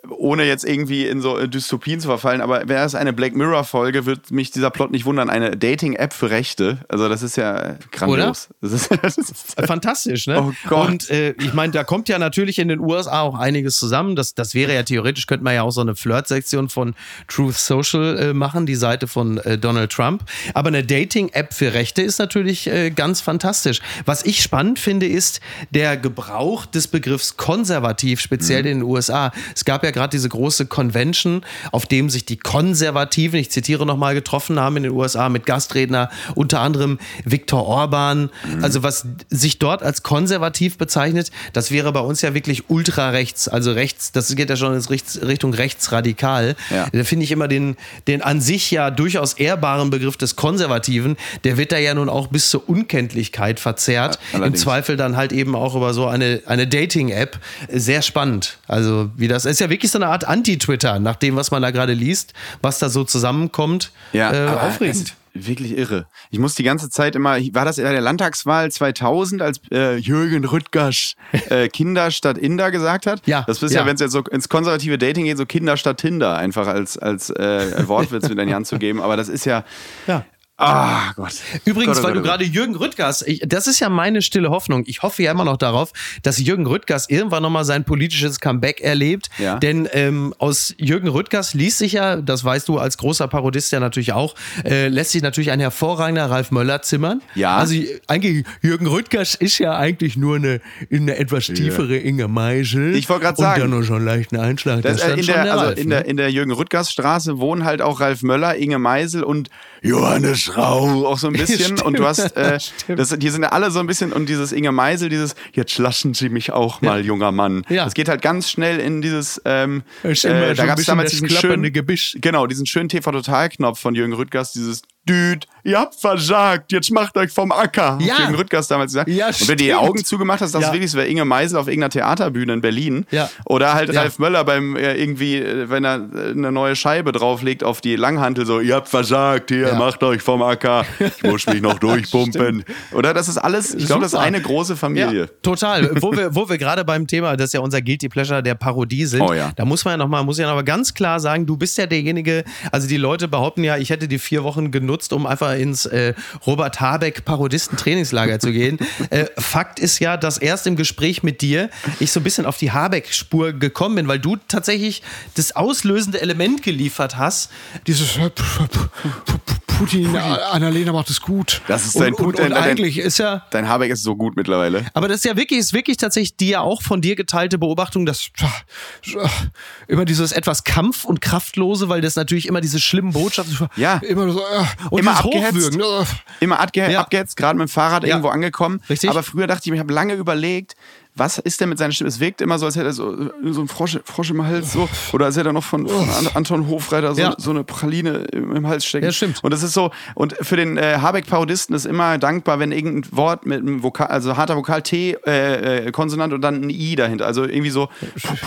ohne jetzt irgendwie in so Dystopien zu verfallen, aber wäre es eine Black Mirror-Folge, würde mich dieser Plot nicht wundern. Eine Dating-App für Rechte. Also, das ist ja grandios. Das ist, *laughs* das ist Fantastisch, ne? Oh Gott. Und äh, ich meine, da kommt ja natürlich in den USA auch einiges zusammen. Das, das wäre ja theoretisch, könnte man ja auch so eine Flirt-Sektion von Truth Social äh, machen, die Seite von äh, Donald Trump. Aber eine Dating-App für Rechte ist natürlich äh, ganz fantastisch. Was ich spannend finde, ist der Gebrauch des Begriffs konservativ, speziell mhm. in den USA. Es gab ja gerade diese große Convention, auf dem sich die Konservativen, ich zitiere nochmal, getroffen haben in den USA mit Gastredner, unter anderem Viktor Orban. Mhm. Also was sich dort als konservativ bezeichnet, das wäre bei uns ja wirklich ultrarechts, also rechts, das geht ja schon in Richtung rechtsradikal. Ja. Da finde ich immer den, den an sich ja durchaus ehrbaren Begriff des Konservativen, der wird da ja nun auch bis zur Unkenntlichkeit verzerrt. Ja, Im Zweifel dann halt eben auch über so eine, eine Dating-App. Sehr spannend. Also wie das ist ja wirklich wirklich so eine Art Anti-Twitter, nach dem, was man da gerade liest, was da so zusammenkommt. Ja, äh, aufregend. Wirklich irre. Ich muss die ganze Zeit immer, war das in der Landtagswahl 2000, als äh, Jürgen Rüttgers äh, Kinder statt Inder gesagt hat? Ja. Das ist ja, ja wenn es jetzt so ins konservative Dating geht, so Kinder statt Tinder einfach als, als äh, Wortwitz mit in die Hand zu geben. Aber das ist ja, ja. Ah, Gott. Übrigens, Gott, oh weil Gott, du oh gerade Jürgen Rüttgers, ich, das ist ja meine stille Hoffnung. Ich hoffe ja immer noch darauf, dass Jürgen Rüttgers irgendwann nochmal sein politisches Comeback erlebt. Ja. Denn ähm, aus Jürgen Rüttgers liest sich ja, das weißt du als großer Parodist ja natürlich auch, äh, lässt sich natürlich ein hervorragender Ralf Möller zimmern. Ja. Also eigentlich, Jürgen Rüttgers ist ja eigentlich nur eine, eine etwas tiefere ja. Inge Meisel. Ich wollte gerade sagen. Und dann noch schon leichten Einschlag. Das, das äh, in, der, der, also Ralf, in, ne? der, in der Jürgen Rüttgers Straße wohnen halt auch Ralf Möller, Inge Meisel und Johannes Rau auch so ein *laughs* bisschen. Stimmt, und du hast, äh, *laughs* das, die sind ja alle so ein bisschen, und dieses Inge Meisel, dieses, jetzt lassen Sie mich auch mal, ja. junger Mann. Ja. Das geht halt ganz schnell in dieses, ähm, äh, da gab es damals diesen schönen, Gebüsch. genau, diesen schönen TV-Total-Knopf von Jürgen Rüttgers, dieses Düd, ihr habt versagt, jetzt macht euch vom Acker. Ja. Jürgen Rüttgers damals gesagt. Ja, und wenn du die Augen zugemacht hast, das ja. wirklich, es wäre Inge Meisel auf irgendeiner Theaterbühne in Berlin. Ja. Oder halt ja. Ralf Möller beim äh, irgendwie, äh, wenn er äh, eine neue Scheibe drauflegt auf die Langhantel, so, ihr habt versagt, hier, macht euch vom Acker, ich muss mich noch *laughs* durchpumpen. Oder das ist alles, ich glaube, das ist eine große Familie. total. *laughs* wo wir, wo wir gerade beim Thema, das ist ja unser Guilty Pleasure der Parodie sind, oh, ja. da muss man ja nochmal, muss ich ja noch mal ganz klar sagen, du bist ja derjenige, also die Leute behaupten ja, ich hätte die vier Wochen genutzt, benutzt, um einfach ins äh, Robert Habeck Parodisten-Trainingslager zu gehen. *laughs* Äh, Fakt ist ja, dass erst im Gespräch mit dir ich so ein bisschen auf die Habeck-Spur gekommen bin, weil du tatsächlich das auslösende Element geliefert hast. Dieses äh, Putin, Annalena macht es gut. Das ist dein und, und, Putin, und eigentlich ist ja. Dein Habeck ist so gut mittlerweile. Aber das ist ja wirklich, ist wirklich tatsächlich die ja auch von dir geteilte Beobachtung, dass äh, immer dieses etwas Kampf- und Kraftlose, weil das natürlich immer diese schlimmen Botschaften. Ja. Immer so, äh, und immer abgehetzt. Äh, Immer abge Ja. abgehetzt, gerade mit dem Fahrrad Ja. irgendwo angekommen. Richtig. Aber früher dachte ich mir, ich habe lange überlegt, was ist denn mit seiner Stimme? Es wirkt immer so, als hätte er so, so einen Frosch, Frosch im Hals so. *laughs* Oder als hätte er noch von, von An- Anton Hofreiter so, Ja. so eine Praline im, Hals stecken. Ja, stimmt. Und das ist so, und für den äh, Habeck-Parodisten ist immer dankbar, wenn irgendein Wort mit einem Vokal, also harter Vokal T, äh, äh, Konsonant und dann ein I dahinter. Also irgendwie so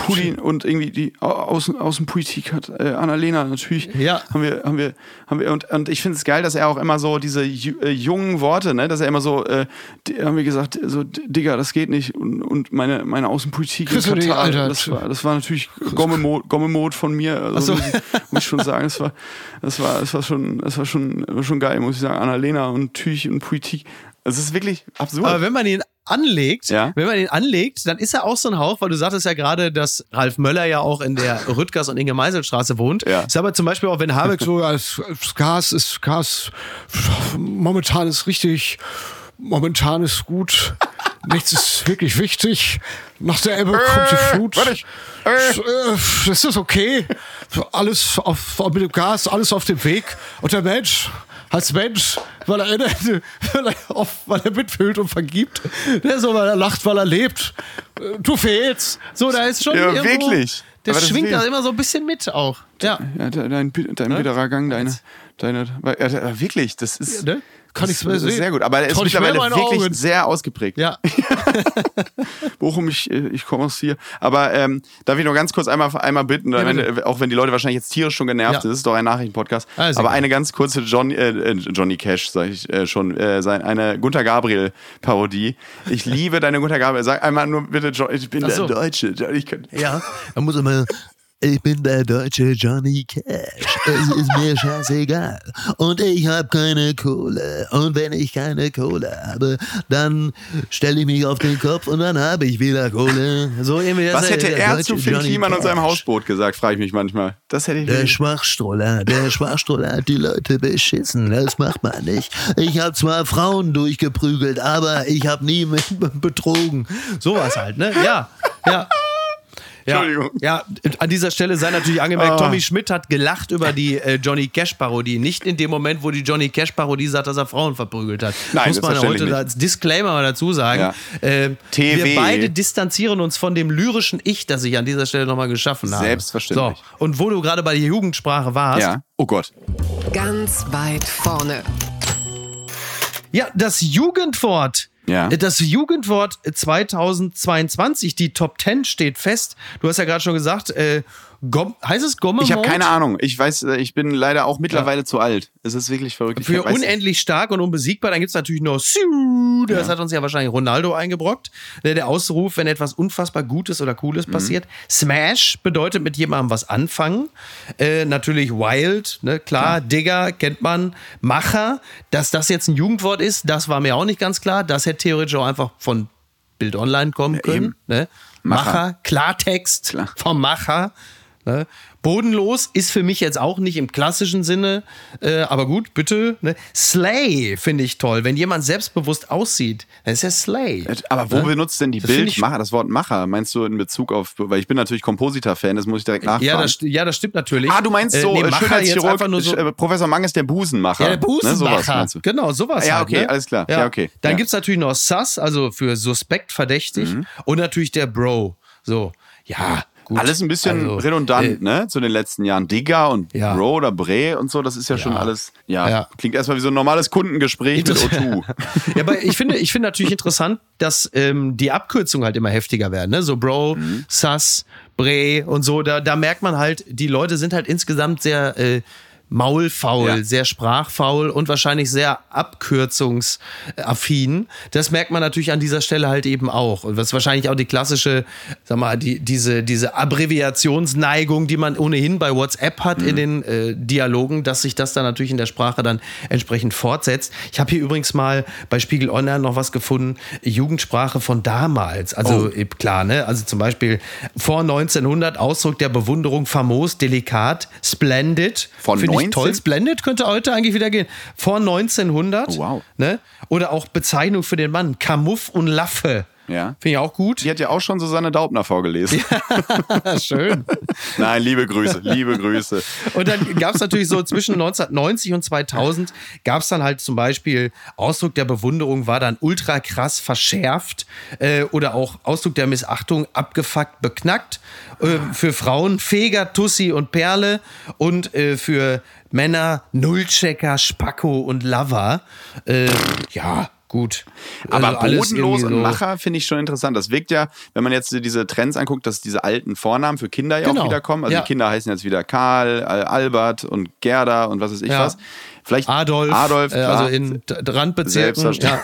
Putin und irgendwie die Au- Außen, Außenpolitik hat äh, Annalena natürlich. Ja. Haben wir, haben wir, haben wir, und, und ich finde es geil, dass er auch immer so diese äh, jungen Worte, ne, dass er immer so, äh, die, haben wir gesagt, so, Digga, das geht nicht. Und, und meine, meine Außenpolitik in Chris, die, Katar, Alter. das war, das war natürlich Gomme-Mode Gomme von mir. Also, so. muss, ich, muss ich schon sagen, das war, das war, das war schon, das war schon, schon geil, muss ich sagen. Annalena und Tüch und Politik. Es ist wirklich absurd. Aber wenn man ihn anlegt, Ja. wenn man ihn anlegt, dann ist er auch so ein Hauch, weil du sagtest ja gerade, dass Ralf Möller ja auch in der *laughs* Rüttgers und Inge Meiselstraße wohnt. Ja. Ist aber zum Beispiel auch, wenn Habeck so als Gas ist Gas momentan ist richtig, momentan ist gut. Nichts ist wirklich wichtig. Nach der Ebbe kommt die Flut. Äh, Das ist okay. Alles auf, mit dem Gas, alles auf dem Weg. Und der Mensch, als Mensch, weil er, weil er, auf, weil er mitfühlt und vergibt, der so, weil er lacht, weil er lebt. Äh, Du fehlst. so, da ist schon Ja, irgendwo, wirklich. Der schwingt da immer so ein bisschen mit auch. Ja. Ja, de- dein, dein bitterer Gang, deine, deine, ja, wirklich, das ist, Ja, ne? Kann das, nichts mehr sehen. sehr gut. Aber er ist mittlerweile wirklich Augen. sehr ausgeprägt. Ja. *laughs* Bochum, ich, äh, ich komme aus hier. Aber ähm, darf ich noch ganz kurz einmal, einmal bitten, Ja, wenn, bitte. auch wenn die Leute wahrscheinlich jetzt tierisch schon genervt Ja. sind, das ist doch ein Nachrichtenpodcast. Ist aber eine ganz kurze Johnny, äh, äh, Johnny Cash, sage ich äh, schon, äh, eine Gunther Gabriel-Parodie. Ich liebe deine Gunther Gabriel. Sag einmal nur bitte, John, ich bin so. der Deutsche. Ich kann, Ja. Da muss immer. Ich bin der deutsche Johnny Cash. Es ist mir scheißegal. Und ich hab keine Kohle. Und wenn ich keine Kohle habe, dann stelle ich mich auf den Kopf und dann habe ich wieder Kohle. So irgendwie was hätte er zu Finn Kliman und seinem. Hausboot gesagt, frage ich mich manchmal. Das hätte ich Der Schwachstroller, der Schwachstroller hat die Leute beschissen. Das macht man nicht. Ich habe zwar Frauen durchgeprügelt, aber ich habe nie mit *laughs* betrogen. Sowas halt, ne? Ja. Ja. Ja, Entschuldigung. ja, an dieser Stelle sei natürlich angemerkt, Ah. Tommy Schmidt hat gelacht über die äh, Johnny Cash-Parodie. Nicht in dem Moment, wo die Johnny Cash-Parodie sagt, dass er Frauen verprügelt hat. Nein, Muss man heute nicht. als Disclaimer mal dazu sagen. Ja. Äh. Wir beide distanzieren uns von dem lyrischen Ich, das ich an dieser Stelle nochmal geschaffen habe. Selbstverständlich. So, und wo du gerade bei der Jugendsprache warst, Ja. Oh Gott. Ganz weit vorne. Ja, das Jugendwort. Ja. Das Jugendwort 2022, die Top 10 steht fest. Du hast ja gerade schon gesagt, äh, Gom heißt es Gomme Ich habe keine Ahnung. Ich weiß, äh, ich bin leider auch mittlerweile zu alt. Es ist wirklich verrückt. Für unendlich stark und unbesiegbar. Dann gibt's natürlich noch Siu, das hat uns ja wahrscheinlich Ronaldo eingebrockt. Der, der Ausruf, wenn etwas unfassbar Gutes oder Cooles Mhm. passiert. Smash bedeutet mit jemandem was anfangen. Äh, natürlich Wild, ne? klar. Digger kennt man. Macher, dass das jetzt ein Jugendwort ist, das war mir auch nicht ganz klar. Das hätte theoretisch auch einfach von Bild Online kommen können. eben. Ne? Macher. Macher, Klartext Klar. vom Macher. Ne? Bodenlos ist für mich jetzt auch nicht im klassischen Sinne, äh, aber gut, bitte. Ne? Slay finde ich toll. Wenn jemand selbstbewusst aussieht, dann ist er Slay. Aber wo Ne? benutzt denn die Das Bildmacher, das Wort Macher? Meinst du in Bezug auf, weil ich bin natürlich Kompositor-Fan, das muss ich direkt nachfragen. Ja das, ja, das stimmt natürlich. ah, du meinst Äh, so, nee, äh, Macher jetzt Schönheitschirurg, einfach nur so. äh, Professor Mang ist der Busenmacher. Ja, der Ne, sowas Busenmacher. meinst du. genau, sowas. Ja, halt, okay, ne? alles klar. Ja, okay. Dann Ja. gibt's natürlich noch Sus, also für suspekt, verdächtig. Mhm. Und natürlich der Bro. So, ja, gut. Alles ein bisschen Also, redundant, äh, ne? Zu den letzten Jahren. Digger und Ja. Bro oder Bre und so, das ist ja, schon alles, ja, Ja. klingt erstmal wie so ein normales Kundengespräch mit O2. *laughs* ja, aber ich finde, ich finde natürlich interessant, dass ähm, die Abkürzungen halt immer heftiger werden. Ne? So Bro, Mhm. Sus, Bre und so. Da, da merkt man halt, die Leute sind halt insgesamt sehr äh, maulfaul, ja. sehr sprachfaul und wahrscheinlich sehr abkürzungsaffin. Das merkt man natürlich an dieser Stelle halt eben auch. Und das ist wahrscheinlich auch die klassische, sag mal, die, diese, diese Abbreviationsneigung, die man ohnehin bei WhatsApp hat mhm. in den äh, Dialogen, dass sich das dann natürlich in der Sprache dann entsprechend fortsetzt. Ich habe hier übrigens mal bei Spiegel Online noch was gefunden, Jugendsprache von damals. Also oh. klar, ne? Also zum Beispiel vor 1900 Ausdruck der Bewunderung, famos, delikat, splendid. Von 19? ich toll. Splendid könnte heute eigentlich wieder gehen. Vor 1900. Oh, wow. Ne? Oder auch Bezeichnung für den Mann. Kamuff und Laffe. Ja. Finde ich auch gut. Die hat ja auch schon Susanne Daubner vorgelesen. Ja, *laughs* schön. Nein, liebe Grüße, liebe Grüße. Und dann gab es natürlich so zwischen 1990 und 2000 gab es dann halt zum Beispiel Ausdruck der Bewunderung war dann ultra krass verschärft äh, oder auch Ausdruck der Missachtung abgefuckt, beknackt. Äh, für Frauen Feger, Tussi und Perle und äh, für Männer Nullchecker, Spacko und Lover. Äh, ja, gut. Aber also bodenlos und Macher finde ich schon interessant. Das wirkt ja, wenn man jetzt diese Trends anguckt, dass diese alten Vornamen für Kinder ja genau. auch wiederkommen. Also ja. die Kinder heißen jetzt wieder Karl, Albert und Gerda und was weiß ich ja. was. Vielleicht Adolf, Adolf äh, also in Randbezirken. Ja,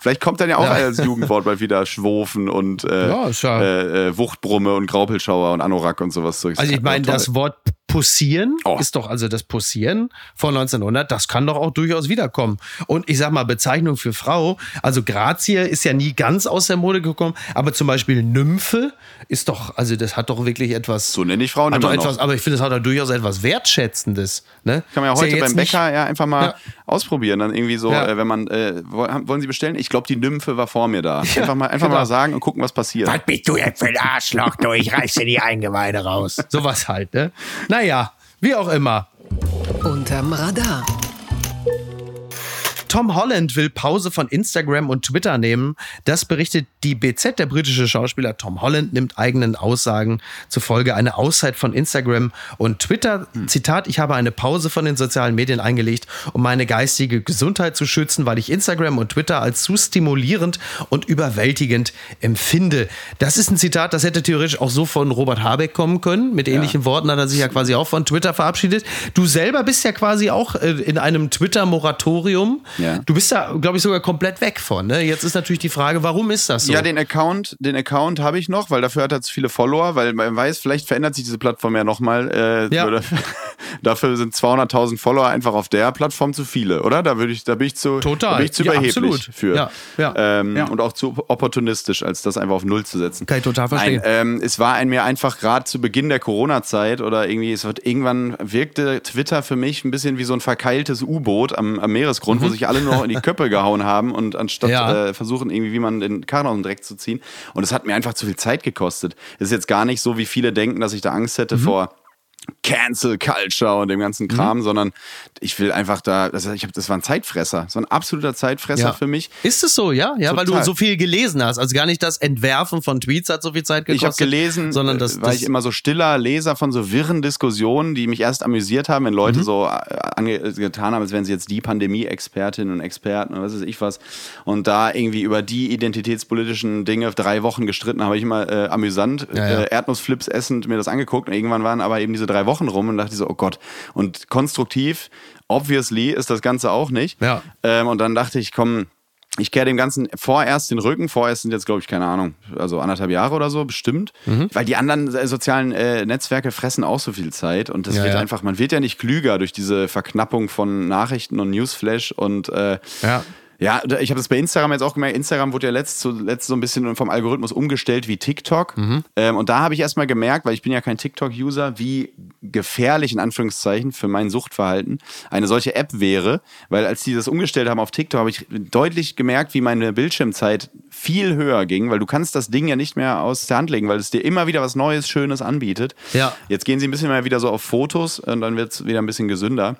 Vielleicht kommt dann ja auch ja. als Jugendwort bald wieder Schwofen und äh, ja, äh, äh, Wuchtbrumme und Graupelschauer und Anorak und sowas. Also ich meine, das Wort Pussieren oh. ist doch also das Pussieren von 1900, das kann doch auch durchaus wiederkommen. Und ich sag mal, Bezeichnung für Frau, also Grazie ist ja nie ganz aus der Mode gekommen, aber zum Beispiel Nymphe ist doch, also das hat doch wirklich etwas. So nenne ich Frauen immer etwas, noch. Aber ich finde, das hat doch durchaus etwas Wertschätzendes. Ne? Kann man ja heute ja beim Bäcker ja einfach mal ja. ausprobieren. Dann irgendwie so, ja. äh, wenn man, äh, wollen Sie bestellen? Ich glaube, die Nymphe war vor mir da. Einfach mal, einfach genau. mal sagen und gucken, was passiert. Was bist du jetzt für ein Arschloch, du? Ich reiß dir die Eingeweide raus. *laughs* Sowas halt, ne? Na, naja, wie auch immer. Unterm Radar. Tom Holland will Pause von Instagram und Twitter nehmen. Das berichtet die BZ. Der britische Schauspieler Tom Holland nimmt eigenen Aussagen zufolge eine Auszeit von Instagram und Twitter. Zitat, ich habe eine Pause von den sozialen Medien eingelegt, um meine geistige Gesundheit zu schützen, weil ich Instagram und Twitter als zu stimulierend und überwältigend empfinde. Das ist ein Zitat, das hätte theoretisch auch so von Robert Habeck kommen können. Mit ähnlichen ja. Worten hat er sich ja quasi auch von Twitter verabschiedet. Du selber bist ja quasi auch äh, in einem Twitter-Moratorium. Ja. Du bist da, glaube ich, sogar komplett weg von. Ne? Jetzt ist natürlich die Frage, warum ist das so? Ja, den Account, den Account habe ich noch, weil dafür hat er zu viele Follower, weil man weiß, vielleicht verändert sich diese Plattform ja nochmal. Äh, ja. *laughs* dafür sind 200.000 Follower einfach auf der Plattform zu viele, oder? Da würde ich, da bin ich zu, Total. Da bin ich zu überheblich absolut. für. Ja, ja. Ähm, ja. Und auch zu opportunistisch, als das einfach auf Null zu setzen. Kann ich total verstehen. Nein, ähm, es war ein mir einfach gerade zu Beginn der Corona-Zeit oder irgendwie, es wird irgendwann wirkte Twitter für mich ein bisschen wie so ein verkeiltes U-Boot am, am Meeresgrund, mhm. wo sich alle nur noch in die Köpfe gehauen haben und anstatt ja. äh, versuchen, irgendwie, wie man den Karren aus dem Dreck zu ziehen. Und es hat mir einfach zu viel Zeit gekostet. Es ist jetzt gar nicht so, wie viele denken, dass ich da Angst hätte mhm. vor Cancel Culture und dem ganzen Kram, mhm. sondern ich will einfach da, das, ich hab, das war ein Zeitfresser, so ein absoluter Zeitfresser ja. für mich. Ist es so, ja? Ja, Total. weil du so viel gelesen hast. Also gar nicht das Entwerfen von Tweets hat so viel Zeit gekostet. Ich habe gelesen, sondern das, war das ich immer so stiller Leser von so wirren Diskussionen, die mich erst amüsiert haben, wenn Leute mhm. so äh, angetan haben, als wären sie jetzt die Pandemie-Expertinnen und Experten oder was weiß ich was. Und da irgendwie über die identitätspolitischen Dinge drei Wochen gestritten, habe ich immer äh, amüsant ja, ja. Äh, Erdnussflips essend mir das angeguckt. Und irgendwann waren aber eben diese drei Wochen rum und dachte ich so, oh Gott. Und konstruktiv, obviously ist das Ganze auch nicht. Ja. Ähm, und dann dachte ich, komm, ich kehre dem Ganzen vorerst den Rücken. Vorerst sind jetzt, glaube ich, keine Ahnung, also anderthalb Jahre oder so, bestimmt. Mhm. Weil die anderen äh, sozialen äh, Netzwerke fressen auch so viel Zeit. Und das ja, wird ja. einfach, man wird ja nicht klüger durch diese Verknappung von Nachrichten und Newsflash und äh, ja. Ja, ich habe das bei Instagram jetzt auch gemerkt. Instagram wurde ja letzt, zuletzt so ein bisschen vom Algorithmus umgestellt wie TikTok. Mhm. Ähm, und da habe ich erstmal gemerkt, weil ich bin ja kein TikTok-User, wie gefährlich in Anführungszeichen für mein Suchtverhalten eine solche App wäre. Weil als die das umgestellt haben auf TikTok, habe ich deutlich gemerkt, wie meine Bildschirmzeit viel höher ging, weil du kannst das Ding ja nicht mehr aus der Hand legen, weil es dir immer wieder was Neues, Schönes anbietet. Ja. Jetzt gehen sie ein bisschen mehr wieder so auf Fotos und dann wird es wieder ein bisschen gesünder.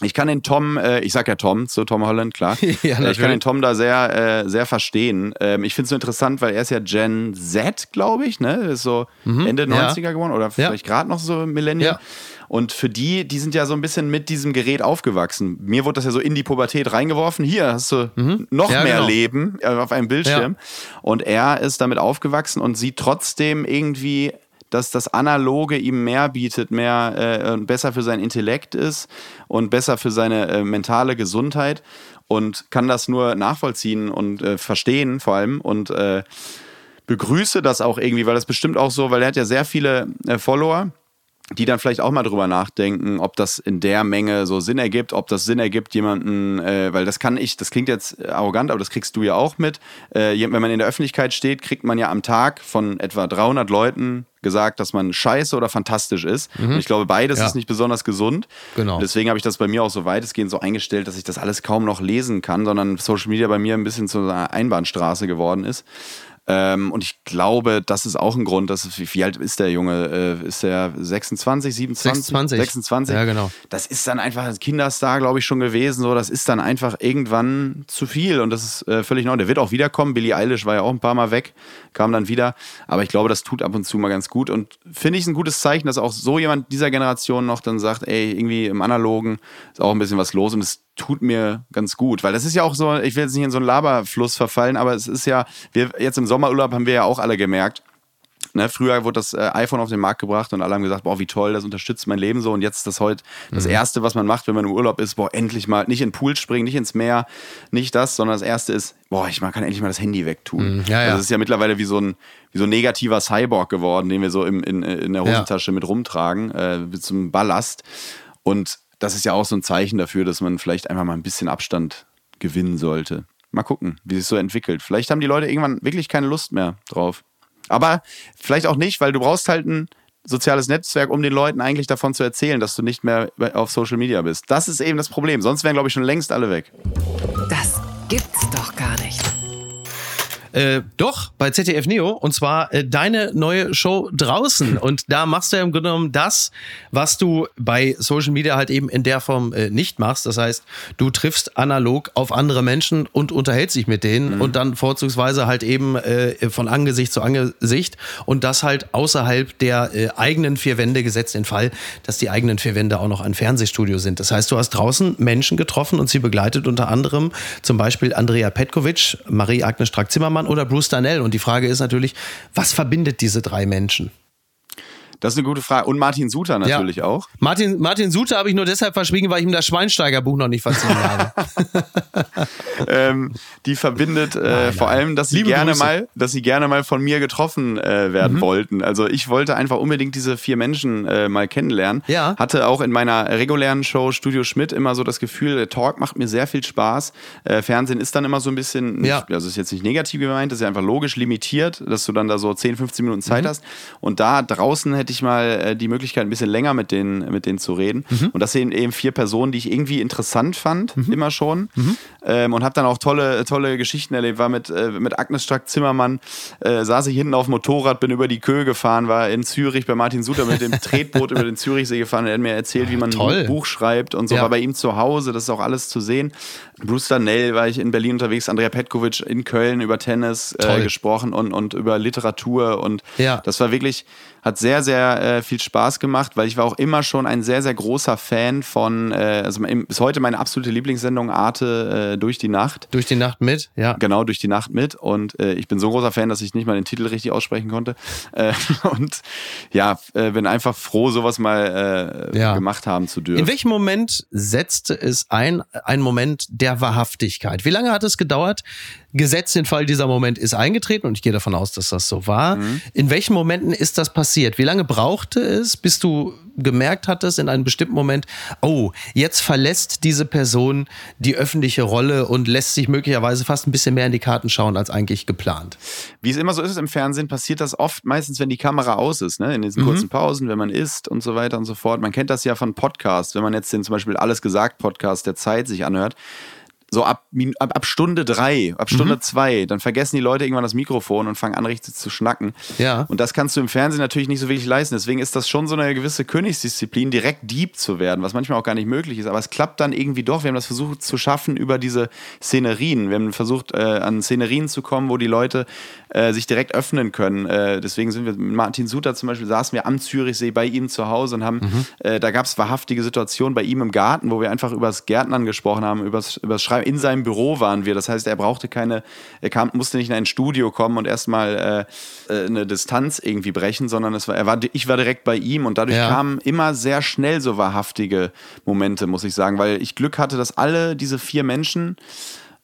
Ich kann den Tom, äh, ich sag ja Tom zu Tom Holland, klar. *laughs* ja, äh, ich kann den Tom da sehr, äh, sehr verstehen. Ähm, ich finde es so interessant, weil er ist ja Gen Z, glaube ich, ne? Ist so mhm, Ende ja. 90er geworden oder vielleicht ja. gerade noch so Millennial. Ja. Und für die, die sind ja so ein bisschen mit diesem Gerät aufgewachsen. Mir wurde das ja so in die Pubertät reingeworfen. Hier hast du mhm. noch mehr genau. Leben äh, auf einem Bildschirm. Und er ist damit aufgewachsen und sieht trotzdem irgendwie dass das Analoge ihm mehr bietet, mehr äh, besser für sein Intellekt ist und besser für seine äh, mentale Gesundheit und kann das nur nachvollziehen und äh, verstehen vor allem und äh, begrüße das auch irgendwie, weil das bestimmt auch so, weil er hat ja sehr viele äh, Follower die dann vielleicht auch mal drüber nachdenken, ob das in der Menge so Sinn ergibt, ob das Sinn ergibt, jemanden, äh, weil das kann ich, das klingt jetzt arrogant, aber das kriegst du ja auch mit. Äh, wenn man in der Öffentlichkeit steht, kriegt man ja am Tag von etwa 300 Leuten gesagt, dass man scheiße oder fantastisch ist. Mhm. Und ich glaube, beides ja. ist nicht besonders gesund. Genau. deswegen habe ich das bei mir auch so weitestgehend so eingestellt, dass ich das alles kaum noch lesen kann, sondern Social Media bei mir ein bisschen zu einer Einbahnstraße geworden ist. Ähm, und ich glaube, das ist auch ein Grund, dass wie, alt ist der Junge? Äh, ist der 26, 27? 26. 26. Ja, genau. Das ist dann einfach ein Kinderstar, glaube ich, schon gewesen. So, das ist dann einfach irgendwann zu viel und das ist äh, völlig neu. Der wird auch wiederkommen. Billie Eilish war ja auch ein paar Mal weg, kam dann wieder. Aber ich glaube, das tut ab und zu mal ganz gut und finde ich ein gutes Zeichen, dass auch so jemand dieser Generation noch dann sagt, ey, irgendwie im Analogen ist auch ein bisschen was los und es tut mir ganz gut, weil das ist ja auch so, ich will jetzt nicht in so einen Laberfluss verfallen, aber es ist ja, wir jetzt im Sommerurlaub haben wir ja auch alle gemerkt, Ne, früher wurde das äh, iPhone auf den Markt gebracht und alle haben gesagt, boah, wie toll, das unterstützt mein Leben so. Und jetzt ist das heute das mhm. Erste, was man macht, wenn man im Urlaub ist, boah, endlich mal nicht in den Pool springen, nicht ins Meer, nicht das, sondern das Erste ist, boah, ich kann endlich mal das Handy wegtun. Mhm. Ja, ja. Also das ist ja mittlerweile wie so ein, wie so ein negativer Cyborg geworden, den wir so im, in, in der Hosentasche ja. mit rumtragen, äh, zum Ballast. Und das ist ja auch so ein Zeichen dafür, dass man vielleicht einfach mal ein bisschen Abstand gewinnen sollte. Mal gucken, wie sich so entwickelt. Vielleicht haben die Leute irgendwann wirklich keine Lust mehr drauf. Aber vielleicht auch nicht, weil du brauchst halt ein soziales Netzwerk, um den Leuten eigentlich davon zu erzählen, dass du nicht mehr auf Social Media bist. Das ist eben das Problem. Sonst wären, glaube ich, schon längst alle weg. Das Äh, doch, bei ZDF Neo. Und zwar äh, deine neue Show draußen. *laughs* Und da machst du ja im Grunde genommen das, was du bei Social Media halt eben in der Form äh, nicht machst. Das heißt, du triffst analog auf andere Menschen und unterhältst dich mit denen mhm. und dann vorzugsweise halt eben äh, von Angesicht zu Angesicht und das halt außerhalb der äh, eigenen vier Wände gesetzt den Fall, dass die eigenen vier Wände auch noch ein Fernsehstudio sind. Das heißt, du hast draußen Menschen getroffen und sie begleitet unter anderem zum Beispiel Andrea Petkovic, Marie-Agnes Strack-Zimmermann Zimmermann oder Bruce Darnell. Und die Frage ist natürlich, was verbindet diese drei Menschen? Das ist eine gute Frage. Und Martin Suter natürlich ja. auch. Martin, Martin Suter habe ich nur deshalb verschwiegen, weil ich ihm das Schweinsteiger-Buch noch nicht verziehen *laughs* habe. ähm, die verbindet äh, nein, vor allem, dass sie gerne mal, dass sie gerne mal von mir getroffen äh, werden mhm. wollten. Also ich wollte einfach unbedingt diese vier Menschen äh, mal kennenlernen. Ja. Hatte auch in meiner regulären Show Studio Schmidt immer so das Gefühl, der Talk macht mir sehr viel Spaß. Äh, Fernsehen ist dann immer so ein bisschen, ja. nicht, also ist jetzt nicht negativ gemeint, das ist ja einfach logisch limitiert, dass du dann da so 10, 15 Minuten Zeit mhm. hast. Und da draußen hätte hätte ich mal äh, die Möglichkeit, ein bisschen länger mit denen, mit denen zu reden. Mhm. Und das sind eben vier Personen, die ich irgendwie interessant fand, mhm. immer schon. Mhm. Ähm, und habe dann auch tolle, tolle Geschichten erlebt. War mit, äh, mit Agnes Strack-Zimmermann, äh, saß ich hinten auf dem Motorrad, bin über die Köhe gefahren, war in Zürich bei Martin Suter mit dem *laughs* Tretboot über den Zürichsee gefahren. Er hat mir erzählt, wie man Toll. ein Buch schreibt und so. Ja. War bei ihm zu Hause, das ist auch alles zu sehen. Bruce Darnell war ich in Berlin unterwegs, Andrea Petkovic in Köln über Tennis äh, gesprochen und, und über Literatur. Und ja. das war wirklich hat sehr, sehr äh, viel Spaß gemacht, weil ich war auch immer schon ein sehr, sehr großer Fan von, äh, also bis heute meine absolute Lieblingssendung Arte äh, durch die Nacht. Durch die Nacht mit, ja. Genau, durch die Nacht mit. Und äh, ich bin so ein großer Fan, dass ich nicht mal den Titel richtig aussprechen konnte. Äh, *laughs* und ja, äh, bin einfach froh, sowas mal ja. gemacht haben zu dürfen. In welchem Moment setzte es ein, ein Moment der Wahrhaftigkeit? Wie lange hat es gedauert, gesetzt den Fall, dieser Moment ist eingetreten und ich gehe davon aus, dass das so war. Mhm. In welchen Momenten ist das passiert? Wie lange brauchte es, bis du gemerkt hattest in einem bestimmten Moment, oh, jetzt verlässt diese Person die öffentliche Rolle und lässt sich möglicherweise fast ein bisschen mehr in die Karten schauen als eigentlich geplant? Wie es immer so ist im Fernsehen, passiert das oft meistens, wenn die Kamera aus ist, ne? in diesen mhm. kurzen Pausen, wenn man isst und so weiter und so fort. Man kennt das ja von Podcasts, wenn man jetzt den zum Beispiel Alles gesagt Podcast der Zeit sich anhört so ab, ab, ab Stunde drei, ab Stunde mhm. zwei, dann vergessen die Leute irgendwann das Mikrofon und fangen an, richtig zu schnacken. Ja. Und das kannst du im Fernsehen natürlich nicht so wirklich leisten. Deswegen ist das schon so eine gewisse Königsdisziplin, direkt Dieb zu werden, was manchmal auch gar nicht möglich ist. Aber es klappt dann irgendwie doch. Wir haben das versucht zu schaffen über diese Szenerien. Wir haben versucht, äh, an Szenerien zu kommen, wo die Leute äh, sich direkt öffnen können. Äh, deswegen sind wir mit Martin Suter zum Beispiel, saßen wir am Zürichsee bei ihm zu Hause und haben, mhm. Äh, da gab es wahrhaftige Situationen bei ihm im Garten, wo wir einfach über das Gärtnern gesprochen haben, über das Schreiben in seinem Büro waren wir. Das heißt, er brauchte keine, er kam, musste nicht in ein Studio kommen und erstmal äh, äh, eine Distanz irgendwie brechen, sondern es war, er war, ich war direkt bei ihm und dadurch Ja. kamen immer sehr schnell so wahrhaftige Momente, muss ich sagen, weil ich Glück hatte, dass alle diese vier Menschen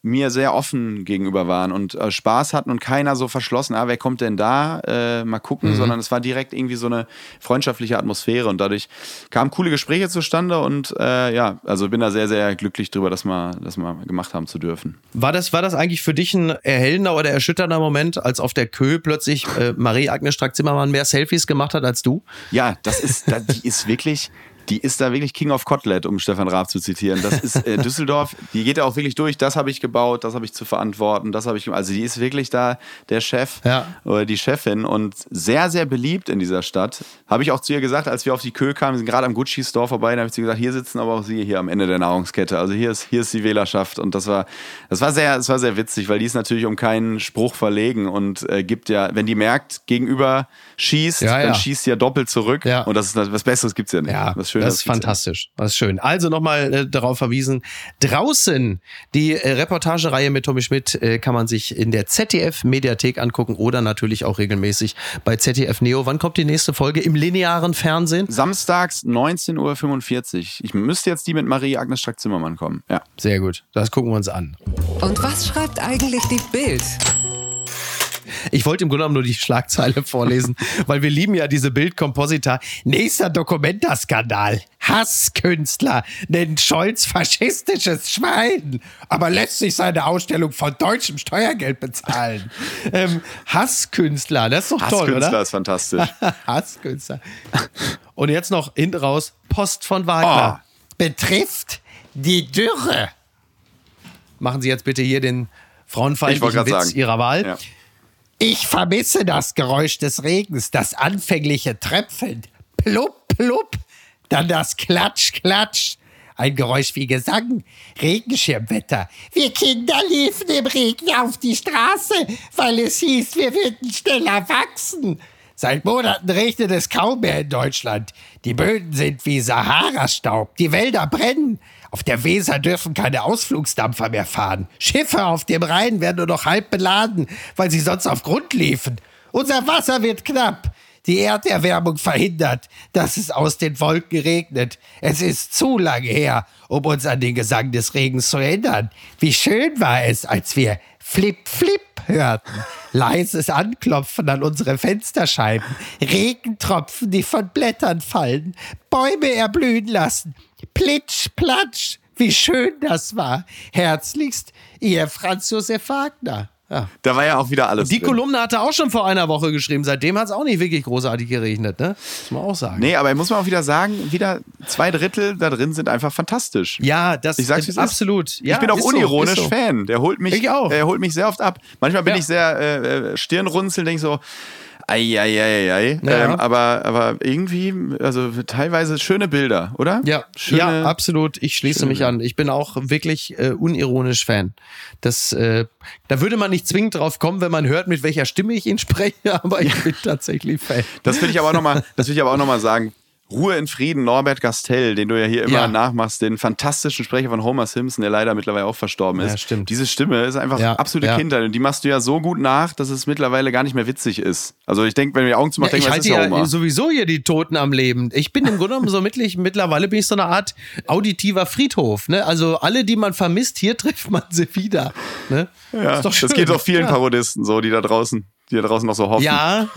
mir sehr offen gegenüber waren und äh, Spaß hatten und keiner so verschlossen, ah, wer kommt denn da? Äh, mal gucken, Mhm. sondern es war direkt irgendwie so eine freundschaftliche Atmosphäre und dadurch kamen coole Gespräche zustande und äh, ja, also bin da sehr, sehr glücklich drüber, dass wir das mal gemacht haben zu dürfen. War das, war das eigentlich für dich ein erhellender oder erschütternder Moment, als auf der Kö plötzlich äh, Marie-Agnes Strack-Zimmermann mehr Selfies gemacht hat als du? Ja, das ist, da, die ist wirklich, die ist da wirklich King of Kotlet, um Stefan Raab zu zitieren. Das ist äh, *laughs* Düsseldorf, die geht da auch wirklich durch. Das habe ich gebaut, das habe ich zu verantworten, das habe ich, also die ist wirklich da der Chef Ja. oder die Chefin und sehr, sehr beliebt in dieser Stadt. Habe ich auch zu ihr gesagt, als wir auf die Kö kamen, wir sind gerade am Gucci Store vorbei, da habe ich zu ihr gesagt, hier sitzen aber auch Sie hier am Ende der Nahrungskette. Also hier ist, hier ist die Wählerschaft und das war, das war sehr, das war sehr witzig, weil die ist natürlich um keinen Spruch verlegen und äh, gibt ja, wenn die merkt, gegenüber schießt, Ja, ja. dann schießt sie ja doppelt zurück. Und das ist was Besseres gibt's ja nicht. Schöneres das ist fantastisch. Das ist schön. Also nochmal äh, darauf verwiesen. Draußen die äh, Reportagereihe mit Tommy Schmidt äh, kann man sich in der ZDF-Mediathek angucken oder natürlich auch regelmäßig bei ZDF Neo. Wann kommt die nächste Folge im linearen Fernsehen? Samstags 19.45 Uhr. Ich müsste jetzt die mit Marie-Agnes Strack-Zimmermann kommen. Ja. Sehr gut. Das gucken wir uns an. Und was schreibt eigentlich die Bild? Ich wollte im Grunde genommen nur die Schlagzeile vorlesen, *laughs* weil wir lieben ja diese Bildkomposita. Nächster Dokumenta-Skandal. Hasskünstler nennt Scholz faschistisches Schwein, aber lässt sich seine Ausstellung von deutschem Steuergeld bezahlen. *laughs* ähm, Hasskünstler, das ist doch toll, Hasskünstler oder? ist fantastisch. *laughs* Hasskünstler. Und jetzt noch hinten raus, Post von Wagner. Betrifft die Dürre. Machen Sie jetzt bitte hier den frauenfeindlichen Witz sagen. Ihrer Wahl. Ja. Ich vermisse das Geräusch des Regens, das anfängliche Tröpfeln. Plupp, plupp. Dann das Klatsch, Klatsch. Ein Geräusch wie Gesang. Regenschirmwetter. Wir Kinder liefen im Regen auf die Straße, weil es hieß, wir würden schneller wachsen. Seit Monaten regnet es kaum mehr in Deutschland. Die Böden sind wie Sahara-Staub. Die Wälder brennen. Auf der Weser dürfen keine Ausflugsdampfer mehr fahren. Schiffe auf dem Rhein werden nur noch halb beladen, weil sie sonst auf Grund liefen. Unser Wasser wird knapp. Die Erderwärmung verhindert, dass es aus den Wolken regnet. Es ist zu lange her, um uns an den Gesang des Regens zu erinnern. Wie schön war es, als wir Flip Flip hörten. Leises Anklopfen an unsere Fensterscheiben. Regentropfen, die von Blättern fallen. Bäume erblühen lassen. Plitsch, platsch. Wie schön das war. Herzlichst, Ihr Franz Josef Wagner. Ja. Da war ja auch wieder alles Die drin. Kolumne hat er auch schon vor einer Woche geschrieben. Seitdem hat es auch nicht wirklich großartig geregnet, ne? Muss man auch sagen. Nee, aber muss man auch wieder sagen, wieder zwei Drittel da drin sind einfach fantastisch. Ja, das Ich sag's, ist. absolut. Ja, ich bin auch so, unironisch ist so. Fan. Der holt mich, Ich auch. Er holt mich sehr oft ab. Manchmal bin Ja. ich sehr äh, äh, Stirnrunzeln, denke so, ei, ei, ei, ei, ei. Ja. Ähm, aber, aber irgendwie, also teilweise schöne Bilder, oder? Ja, schöne, ja, absolut. Ich schließe mich an. Ich bin auch wirklich äh, unironisch Fan. Das, äh, da würde man nicht zwingend drauf kommen, wenn man hört, mit welcher Stimme ich ihn *laughs* spreche, aber ich bin tatsächlich Fan. Das will ich aber auch nochmal, das will ich aber auch noch mal sagen. Ruhe in Frieden, Norbert Gastel, den du ja hier immer Ja. nachmachst, den fantastischen Sprecher von Homer Simpson, der leider mittlerweile auch verstorben ist. Ja, stimmt. Diese Stimme ist einfach Ja, absolute ja. Kindheit und die machst du ja so gut nach, dass es mittlerweile gar nicht mehr witzig ist. Also ich denke, wenn du die Augen zumachst, Ja, ich denke ich, das halte ist ja Homer. sowieso hier die Toten am Leben. Ich bin im Grunde genommen so mittlich, mittlerweile bin ich so eine Art auditiver Friedhof. Ne? Also alle, die man vermisst, hier *laughs* trifft man sie wieder. Ne? Ja, doch schön. das geht auch vielen. Parodisten so, die da draußen, die da draußen noch so hoffen. Ja,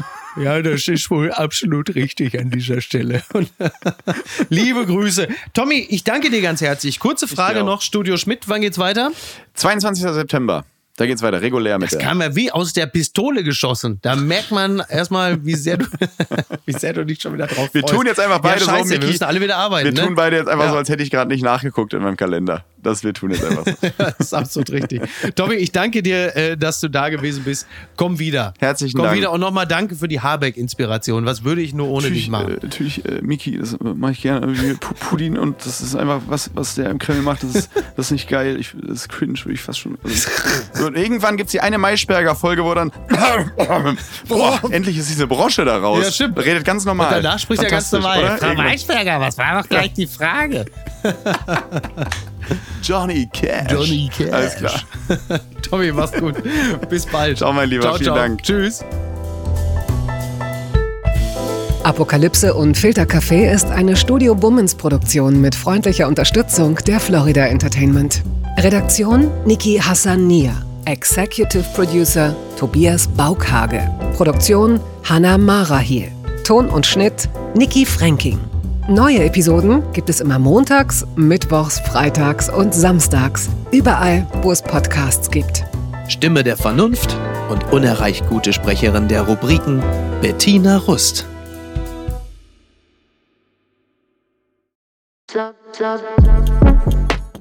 ja, das ist wohl absolut richtig an dieser Stelle. Und *laughs* Liebe Grüße. Tommy, ich danke dir ganz herzlich. Kurze Frage noch, Studio Schmidt, wann geht's weiter? 22. September. Da geht's weiter, regulär mit Das der. kam ja wie aus der Pistole geschossen. Da merkt man erstmal, wie sehr du, *laughs* wie sehr du dich schon wieder drauf Wir freust. tun jetzt einfach beide ja, scheiße, so, Miki. Wir müssen alle wieder arbeiten. Wir tun ne? beide jetzt einfach Ja. so, als hätte ich gerade nicht nachgeguckt in meinem Kalender. Das wir tun jetzt einfach so. *laughs* Das ist absolut richtig. Tommy, ich danke dir, äh, dass du da gewesen bist. Komm wieder. Herzlichen Komm Dank. wieder und nochmal danke für die Habeck-Inspiration. Was würde ich nur ohne dich machen? äh, natürlich äh, Miki, das mache ich gerne. Irgendwie Pu- Pudding und das ist einfach, was, was der im Kreml macht, das ist, das ist nicht geil. Ich, das ist cringe, würde ich fast schon. Also, *laughs* und irgendwann gibt es die eine Maischberger-Folge, wo dann. *laughs* Boah, endlich ist diese Brosche da raus. Ja, stimmt. Redet ganz normal. Und danach spricht er ganz normal. oder? Frau. Weichberger, was war doch gleich die Frage? Johnny Cash. Johnny Cash. Alles klar. *laughs* Tommy, mach's gut. Bis bald. Ciao, mein Lieber. Ciao, Vielen ciao. Dank. Tschüss. Apokalypse und Filtercafé ist eine Studio Bummens Produktion mit freundlicher Unterstützung der Florida Entertainment. Redaktion Niki Hassania. Executive Producer Tobias Baukhage. Produktion Hanna Marahiel. Ton und Schnitt Niki Fränking. Neue Episoden gibt es immer montags, mittwochs, freitags und samstags. Überall, wo es Podcasts gibt. Stimme der Vernunft und unerreicht gute Sprecherin der Rubriken Bettina Rust.